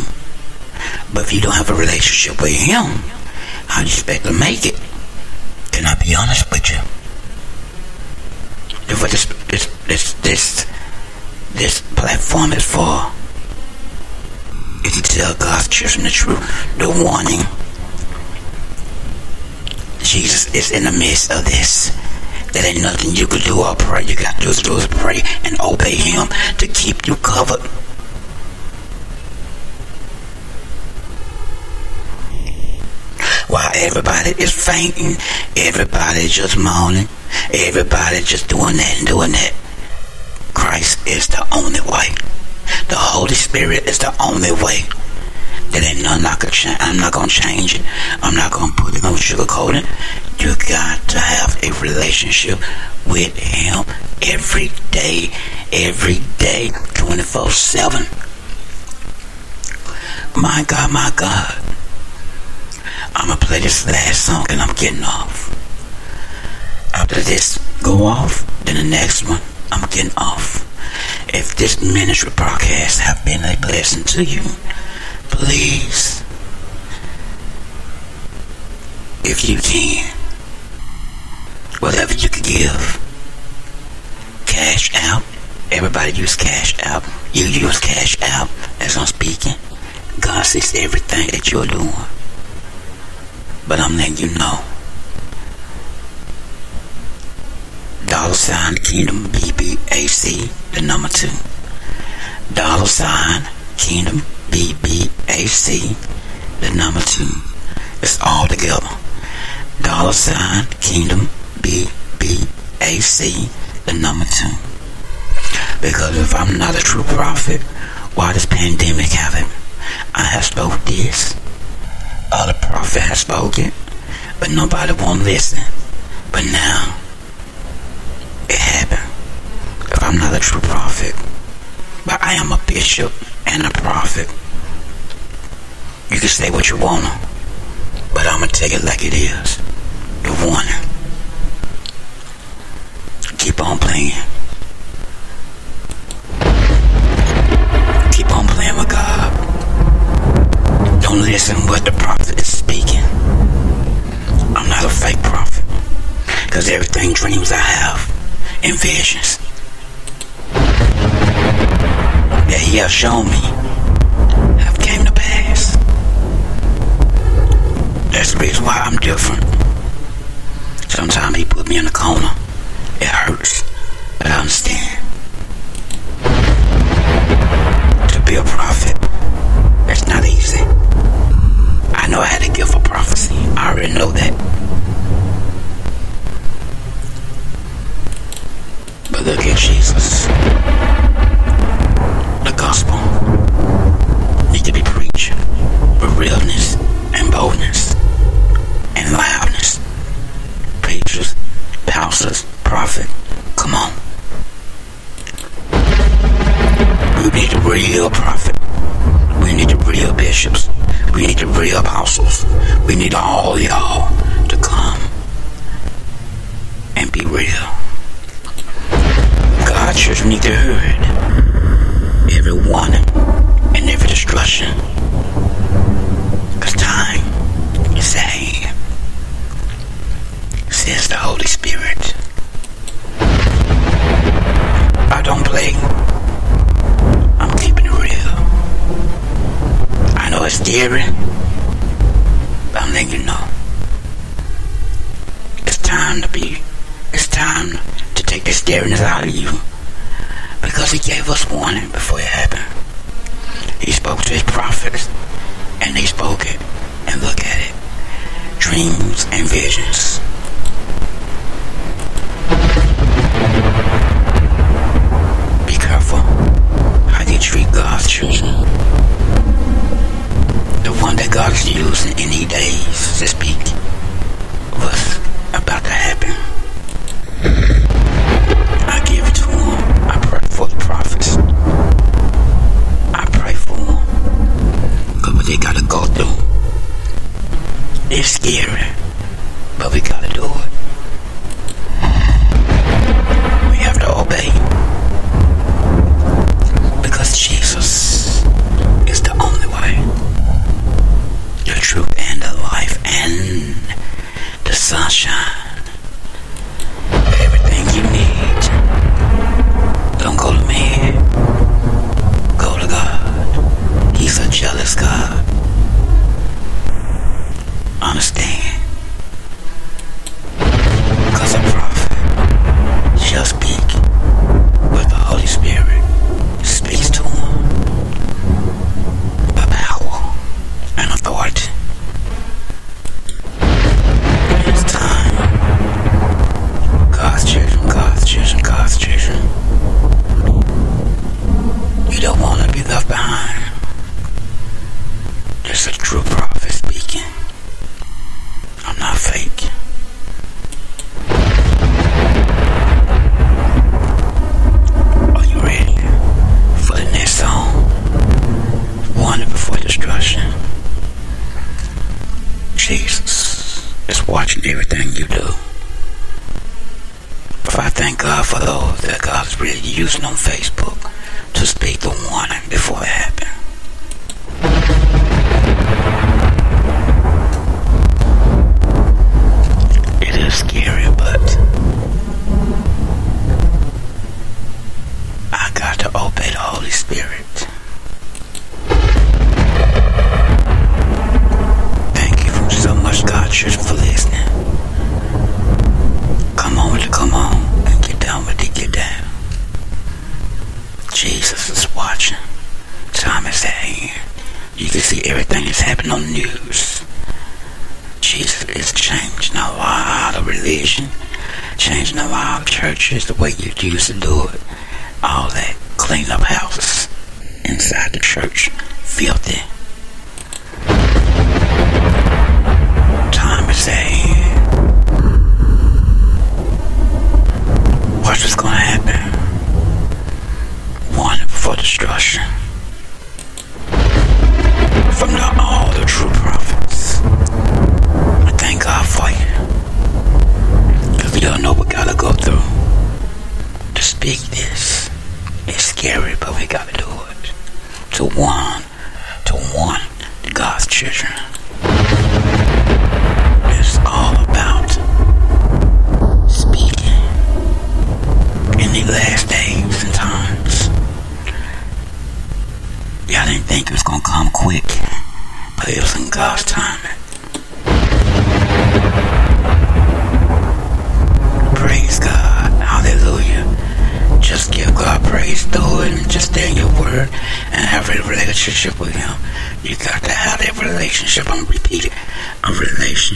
But if you don't have a relationship with Him, how do you expect to make it? Can I be honest with you? If this, this, this, this this platform is for is to tell God's children the truth, the warning. Jesus is in the midst of this. There ain't nothing you can do or pray. You got to do is pray and obey Him to keep you covered. Everybody is fainting, everybody just moaning, everybody just doing that and doing that. Christ is the only way. The Holy Spirit is the only way. There ain't nothing I could change. I'm not gonna change it. I'm not gonna put it on sugarcoat. You got to have a relationship with Him every day, every day, 24 7. My God, my God. I'm gonna play this last song and I'm getting off. After this go off, then the next one, I'm getting off. If this ministry broadcast have been a blessing to you, please, if you can, whatever you can give, cash out. Everybody use cash out. You use cash out as I'm speaking. God sees everything that you're doing. But I'm letting you know. Dollar sign Kingdom BBAC, the number two. Dollar sign Kingdom BBAC, the number two. It's all together. Dollar sign Kingdom BBAC, the number two. Because if I'm not a true prophet, why does pandemic happen? I have spoke this. Other prophet has spoken, but nobody won't listen. But now, it happened. If I'm not a true prophet, but I am a bishop and a prophet. You can say what you wanna, but I'ma take it like it is. The warning. Keep on playing. Keep on playing with God. Don't listen what the prophet is speaking. I'm not a fake prophet. Cause everything dreams I have and visions that he has shown me have came to pass. That's the reason why I'm different. Sometimes he put me in a corner. It hurts, but I understand. To be a prophet, that's not easy. I know I had to give a gift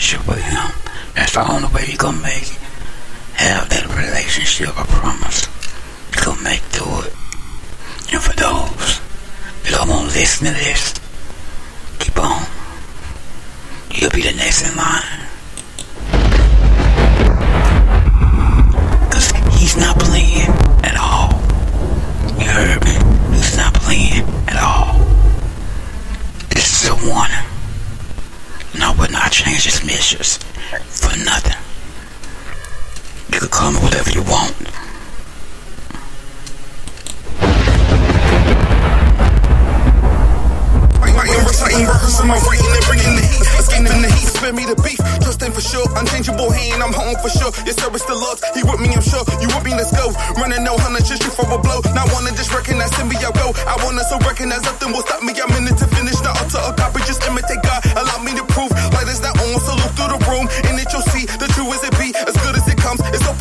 relationship with Him. That's the only way you're gonna make it. Have that relationship, I promise. You're gonna make through it. And for those that don't want to listen to this, keep on. You'll be the next in line. Cause he's not playing measures for nothing. You can call me whatever you want. Reciting, rehearsing my writing and bringing the heat. Escaping the heat, spare me the beef. Trusting for sure, unchangeable hand, I'm home for sure. Sir, it's the Lord. He with me, I'm sure. You with me, let's go. Running no hundred, just shoot for a blow. Not wanna just recognize, send me, I go. I wanna so recognize nothing will stop me. I'm in it to finish, not utter a copy, just imitate God. Allow me to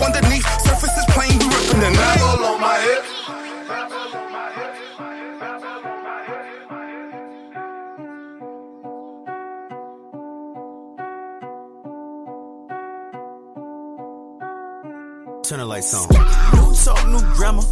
underneath, surface is plain, we ripping the night. All on my hip. Turn the lights on. New talk, new grammar.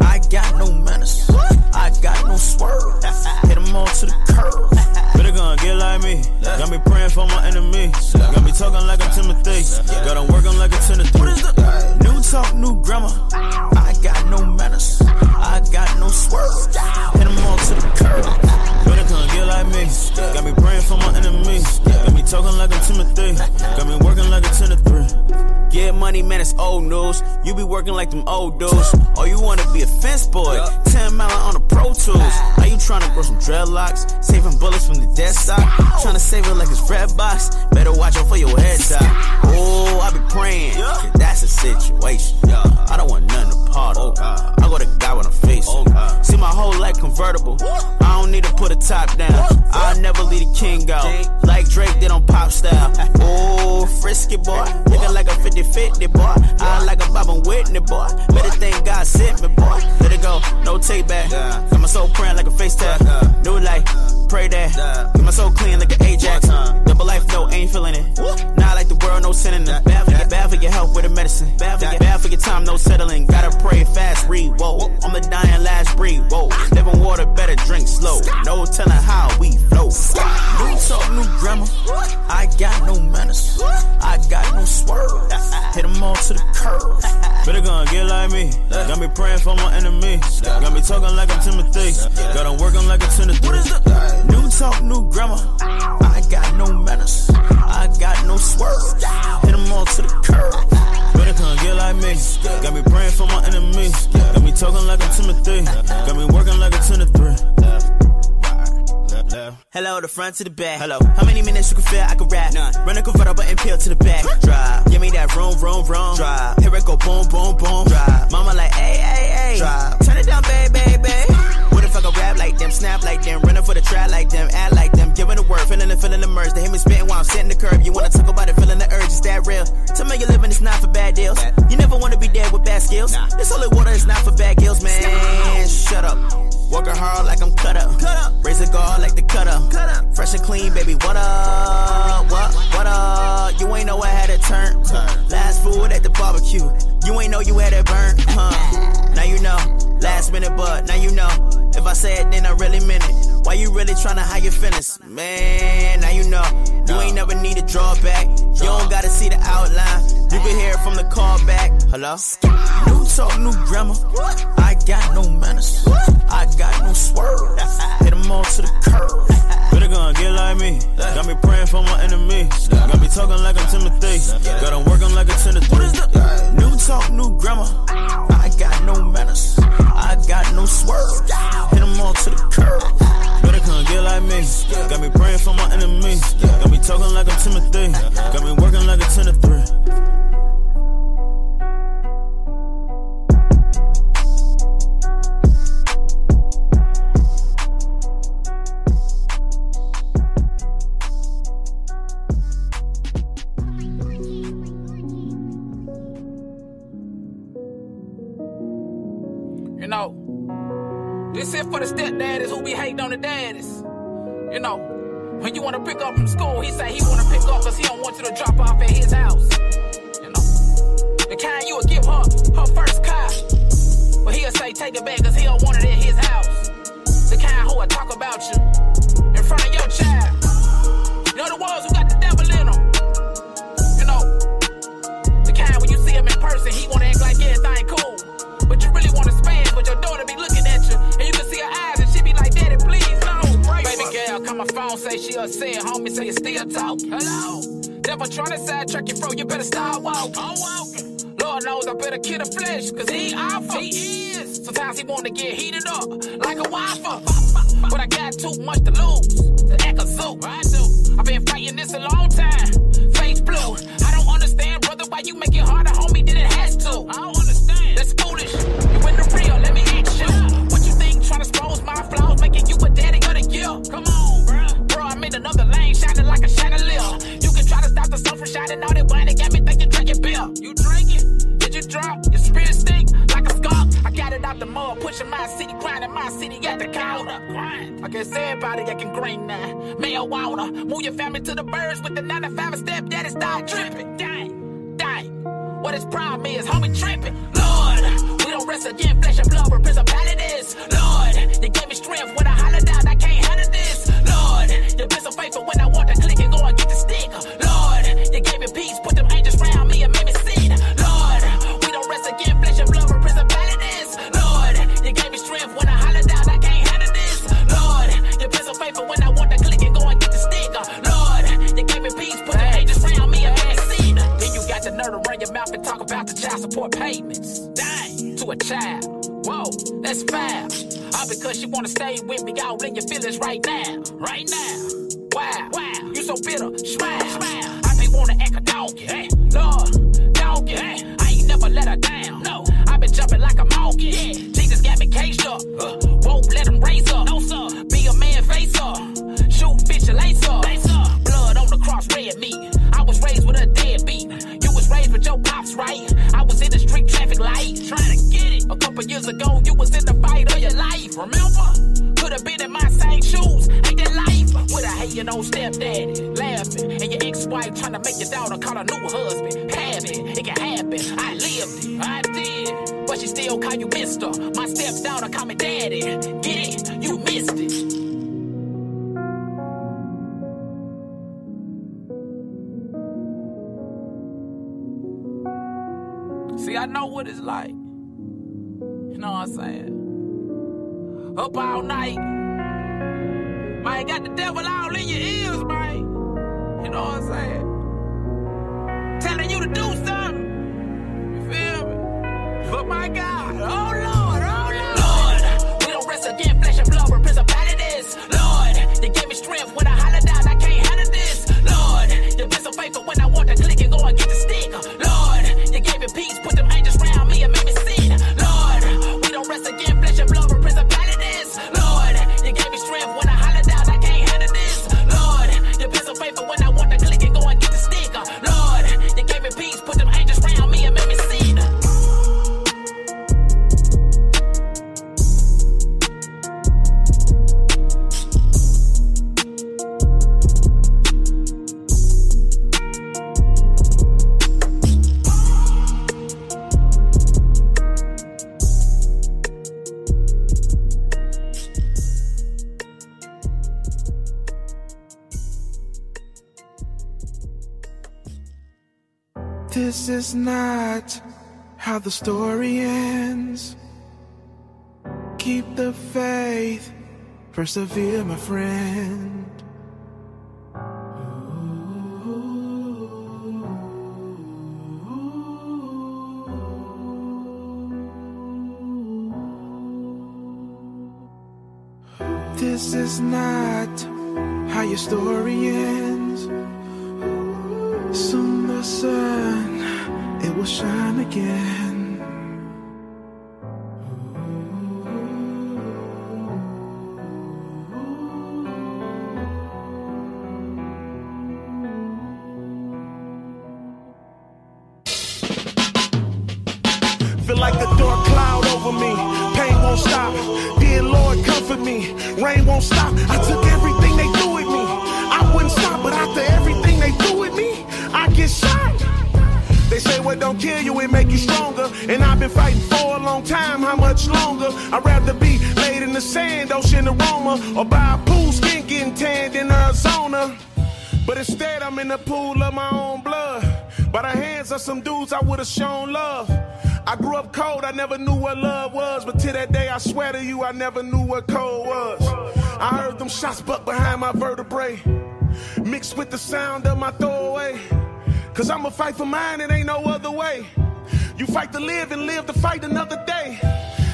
I got no manners. I got no swerve. Hit them all to the curve. Better gonna get like me. Got me praying for my enemies. Got me talking like I'm Timothy. Got them working like a Timothy. New talk, new grammar. I got no manners. I got no swerve. Hit them all to the curve. Better come get like me. Got me praying for my enemies. Got me talking like I'm Timothy. Got me working like a Timothy. Get money, man, it's old news. You be working like them old dudes. Or you wanna be a fence boy. 10 mile on the Pro Tools. Are you trying to grow some dreadlocks? Saving bullets from the dead stock. Trying to save it like it's red box. Better watch out for your head. Oh, I be praying. That's a situation. I don't want nothing to part of. I go to God when I'm facing. See my whole life convertible. I don't need to put a top down. I'll never leave the king out. Like Drake, they don't pop style. Oh, frisky boy. Looking like a 50 50 boy. I like a Bob and Whitney boy. Better thank God sent me boy. Let it go, no take back. Got my soul praying like a face tag. New life, pray that. Get my soul clean like an Ajax. Double life, no, ain't feeling it. Not like the world, no sinning. Bad for, your, with the medicine. Bad for, your, bad for your time, no settling. Gotta pray fast, read, whoa. I'm the dying last breed, whoa. Living water, better drink slow. No telling how we flow. New talk, new grammar. I got no manners. I got no swerve. Hit them all to the curve. Better gonna get like me. Got me praying for my enemies. Got me talking like I'm Timothy. Got them working like a Timothy. New talk, new grammar. I got no manners. I got no swerve. Nigga tryna get like me. Got me praying for my enemies. Got me talking like a Timothy. Got me working like a 10 to 3. Hello, the front to the back. Hello. How many minutes you can feel I can rap? None. Run a convertible and peel to the back. Drive. Give me that room, room, room. Drive. Here it go, boom, boom, boom. Drive. Mama like, hey, hey, hey. Drive. Turn it down, baby, baby. What if I could rap like them, snap like them, running for the trap like them, act like them, giving the word, feeling the feeling the merge. They hear me spitting while I'm sitting the curb. You wanna talk about it, feeling the urge, is that real? Tell me you're living, it's not for bad deals. You never wanna be dead with bad skills. This holy water is not for bad gills, man. Shut up. Working hard like I'm cut up. Cut up. Raise a guard like the cutter. Cut up. Fresh and clean, baby. What up? What? What up? You ain't know I had a turn. turn. Last food at the barbecue. You ain't know you had it burn. Huh? Now you know. Last minute, but now you know. If I say it, then I really meant it. Why you really tryna hide your feelings? Man, now you know. You ain't never need to draw back. You don't gotta see the outline. You can hear it from the call back. Hello? New talk, new grammar. I got no manners. I got no swerve. Hit them all to the curb. Better gonna get like me. Got me praying for my enemies. Got me talking like I'm Timothy. Got them working like a 10 to 3. New talk, new grammar. I got no manners. I got no swerve. Hit them all to the curb. Better come get like me. Got me praying for my enemies. Got me talking like I'm Timothy. Got me working like a 10 to know, this is for the stepdaddies who be hating on the daddies. You know, when you want to pick up from school, he say he want to pick up because he don't want you to drop off at his house. You know, the kind you would give her her first car, but he'll say take it back because he don't want it at his house. The kind who will talk about you say she upset. Homie, say you still talk. Hello? Trying to sidetrack you, bro, you better start walking. I'm walking. Lord knows I better kill the flesh, cause he awful. He is. Sometimes he wanna get heated up, like a waffle. But I got too much to lose, to act a zoo. I do. I've been fighting this a long time. Face blue. I don't understand, brother, why you make it harder, homie, than it has to. I don't understand. That's foolish. City at the counter. I guess everybody acting green now. Marijuana. Move your family to the birds with the 9 to 5 step daddy start tripping. Dang, dang. What his problem is, homie tripping. Lord, we don't rest again, flesh and blood with principalities. Lord, stay with me, y'all in your feelings right now, right now. Wow, wow, you so bitter, smile. Make your daughter call a new husband. Have it, it can happen. I lived it, I did. But she still call you mister. My stepdaughter call me daddy. Get it? You missed it. See, I know what it's like. You know what I'm saying? Up all night. Man, got the devil all in your ears, man. You know what I'm saying? To do something. You feel me? But my God, Is not how the story ends. Keep the faith, persevere, my friend. This is not how your story ends. Soon the sun, it will shine again. Feel like a dark cloud over me. Pain won't stop. Dear Lord, comfort me. Rain won't stop. I took everything They say what don't kill you, it make you stronger. And I've been fighting for a long time, how much longer? I'd rather be laid in the sand, ocean aroma, or by a pool, skin getting tanned in Arizona. But instead, I'm in the pool of my own blood. By the hands of some dudes I would've shown love. I grew up cold, I never knew what love was. But till that day, I swear to you, I never knew what cold was. I heard them shots buck behind my vertebrae, mixed with the sound of my throwaway. Cause I'ma fight for mine, it ain't no other way. You fight to live and live to fight another day.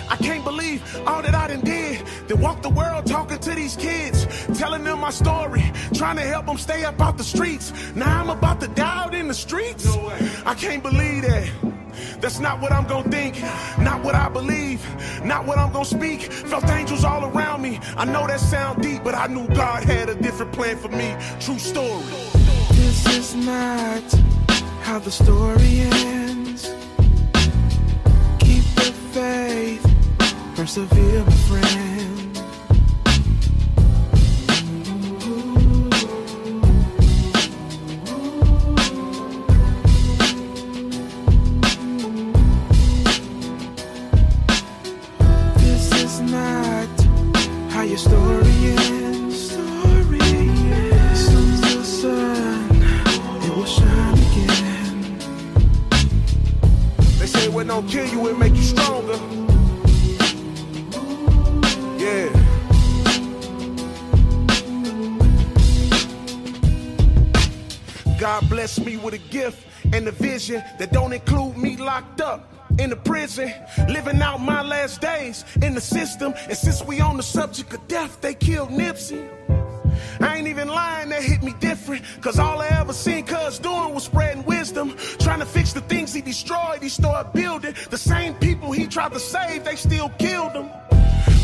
I can't believe all that I done did. To walk the world talking to these kids, telling them my story, trying to help them stay up out the streets. Now I'm about to die out in the streets. No I can't believe that. That's not what I'm gonna think, not what I believe, not what I'm gonna speak. Felt angels all around me. I know that sound deep, but I knew God had a different plan for me. True story. This is not how the story ends. Keep the faith, persevere, my friend. God bless me with a gift and a vision that don't include me locked up in the prison, living out my last days in the system. And since we on the subject of death, they killed Nipsey. I ain't even lying, that hit me different. Cause all I ever seen Cuz doing was spreading wisdom. Trying to fix the things he destroyed, he started building. The same people he tried to save, they still killed him.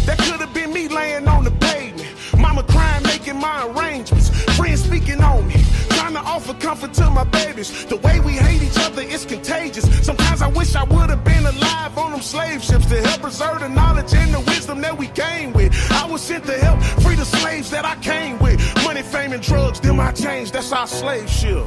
That could have been me laying on the pavement. Mama crying, making my arrangements. Friends speaking on me. Trying to offer comfort to my babies. The way we hate each other is contagious. Sometimes I wish I would have been alive on them slave ships to help preserve the knowledge and the wisdom that we came with. I was sent to help free the slaves that I came with. Money, fame, and drugs, them I changed. That's our slave ship.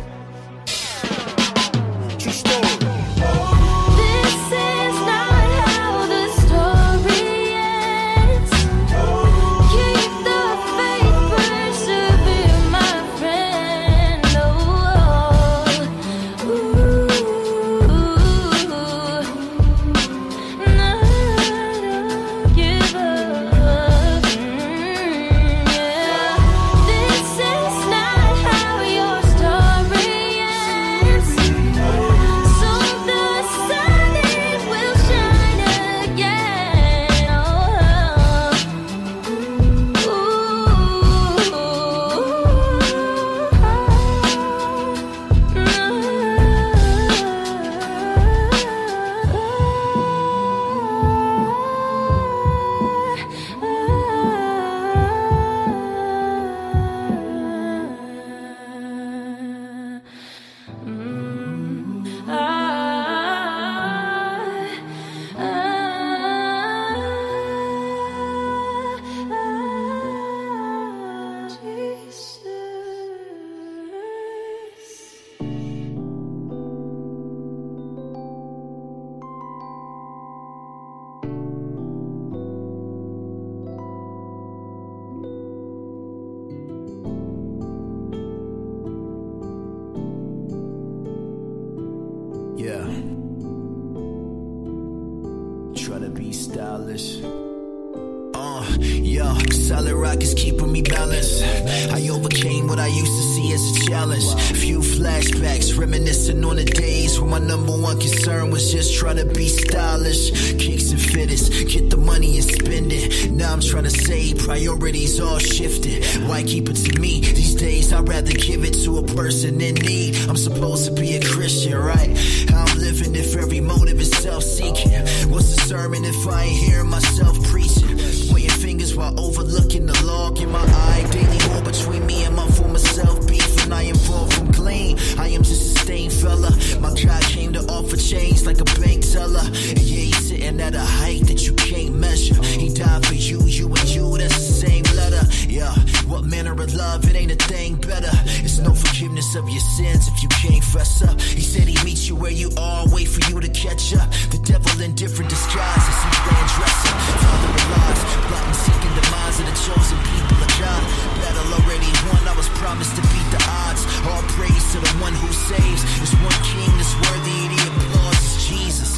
you all, wait for you to catch up. The devil in different disguises, he's playing dress up. Father alive, plotting, seeking the minds of the chosen people of God. Battle already won, I was promised to beat the odds. All praise to the one who saves. There's one king that's worthy the applause, it's Jesus.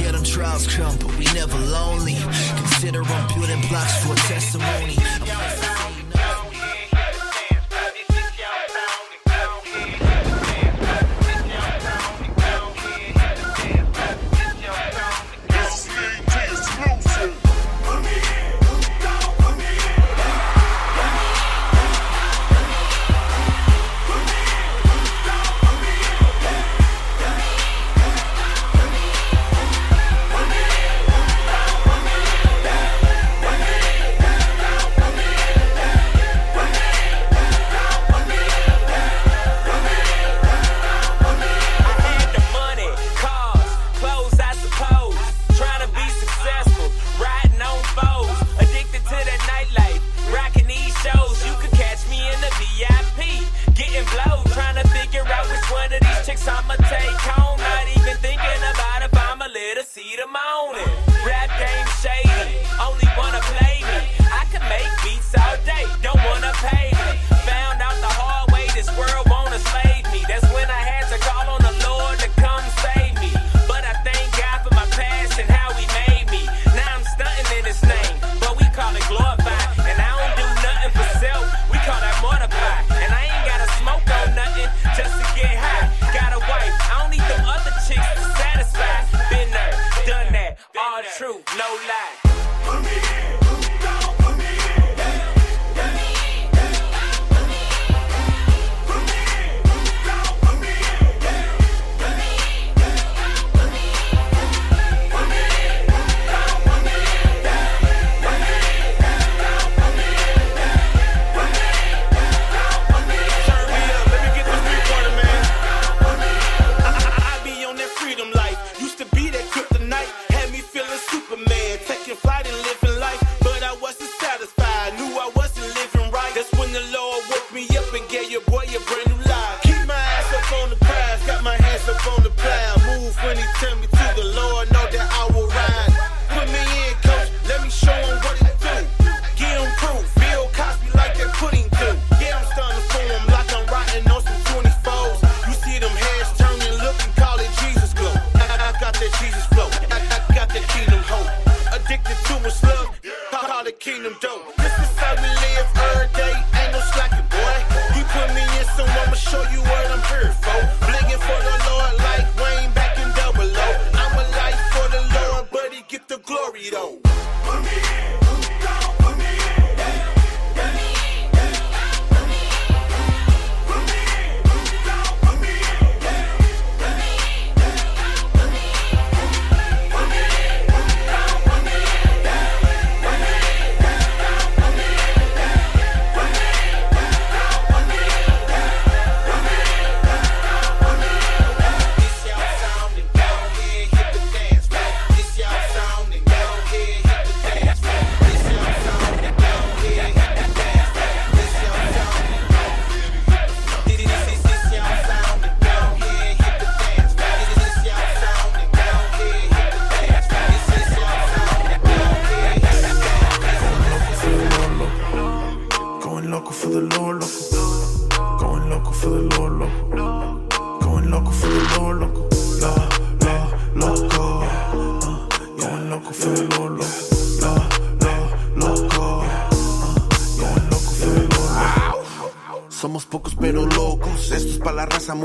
Yeah, them trials come, but we never lonely. Consider I'm building blocks for testimony.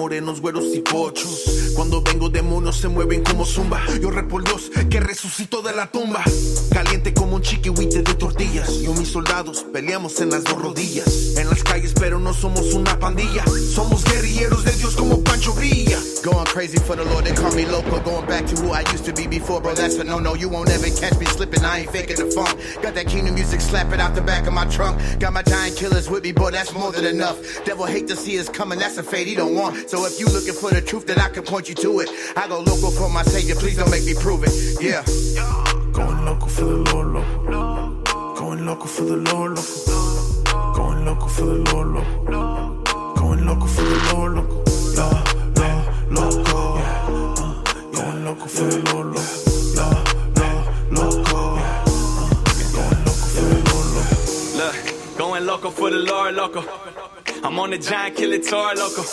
Morenos, güeros y pochos. Cuando vengo demonios se mueven como zumba. Yo por Dios que resucito de la tumba. Caliente como un chiquihuite de tortillas. Yo mis soldados peleamos en las dos rodillas. En las calles pero no somos una pandilla. Somos guerrilleros crazy for the Lord, they call me loco. Going back to who I used to be before, bro. That's a no no. You won't ever catch me slipping. I ain't faking the funk. Got that kingdom music, slap it out the back of my trunk. Got my giant killers with me, boy. That's more than enough. Devil hate to see us coming. That's a fate he don't want. So if you looking for the truth, then I can point you to it. I go local for my savior. Please don't make me prove it. Yeah. Going loco for the Lord, loco. Going loco for the Lord, loco. Going loco for the Lord, loco. Loco Lord, loco. Going loco for the Lord, loco. I'm on the giant killer tour, loco.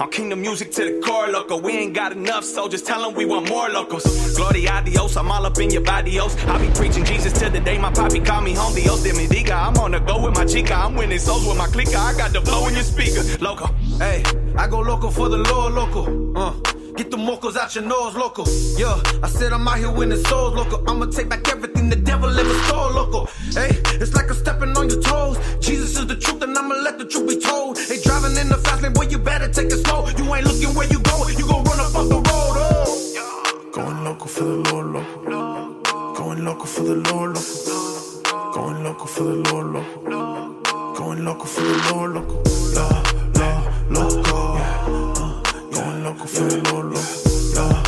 I'm kingdom music to the core, loco. We ain't got enough, so just tell them we want more locos. Gloria a Dios, I'm all up in your body, Dios. I be preaching Jesus till the day my poppy call me home. Dios de mi diga. I'm on the go with my chica. I'm winning souls with my clicker. I got the flow in your speaker, loco. Hey, I go loco for the Lord, loco. Uh, get the mocos out your nose, local. Yeah, I said I'm out here winning souls, local. I'ma take back everything the devil ever stole, local. Hey, it's like I'm stepping on your toes. Jesus is the truth, and I'ma let the truth be told. Hey, driving in the fast lane, boy, you better take it slow. You ain't looking where you go, you gon' run up off the road, oh. Going loco for the Lord, local. Going local for the Lord, local. Going local for the Lord, local. Going loco for the Lord, loco. La, la, loco. Going loco for the Lord, loco.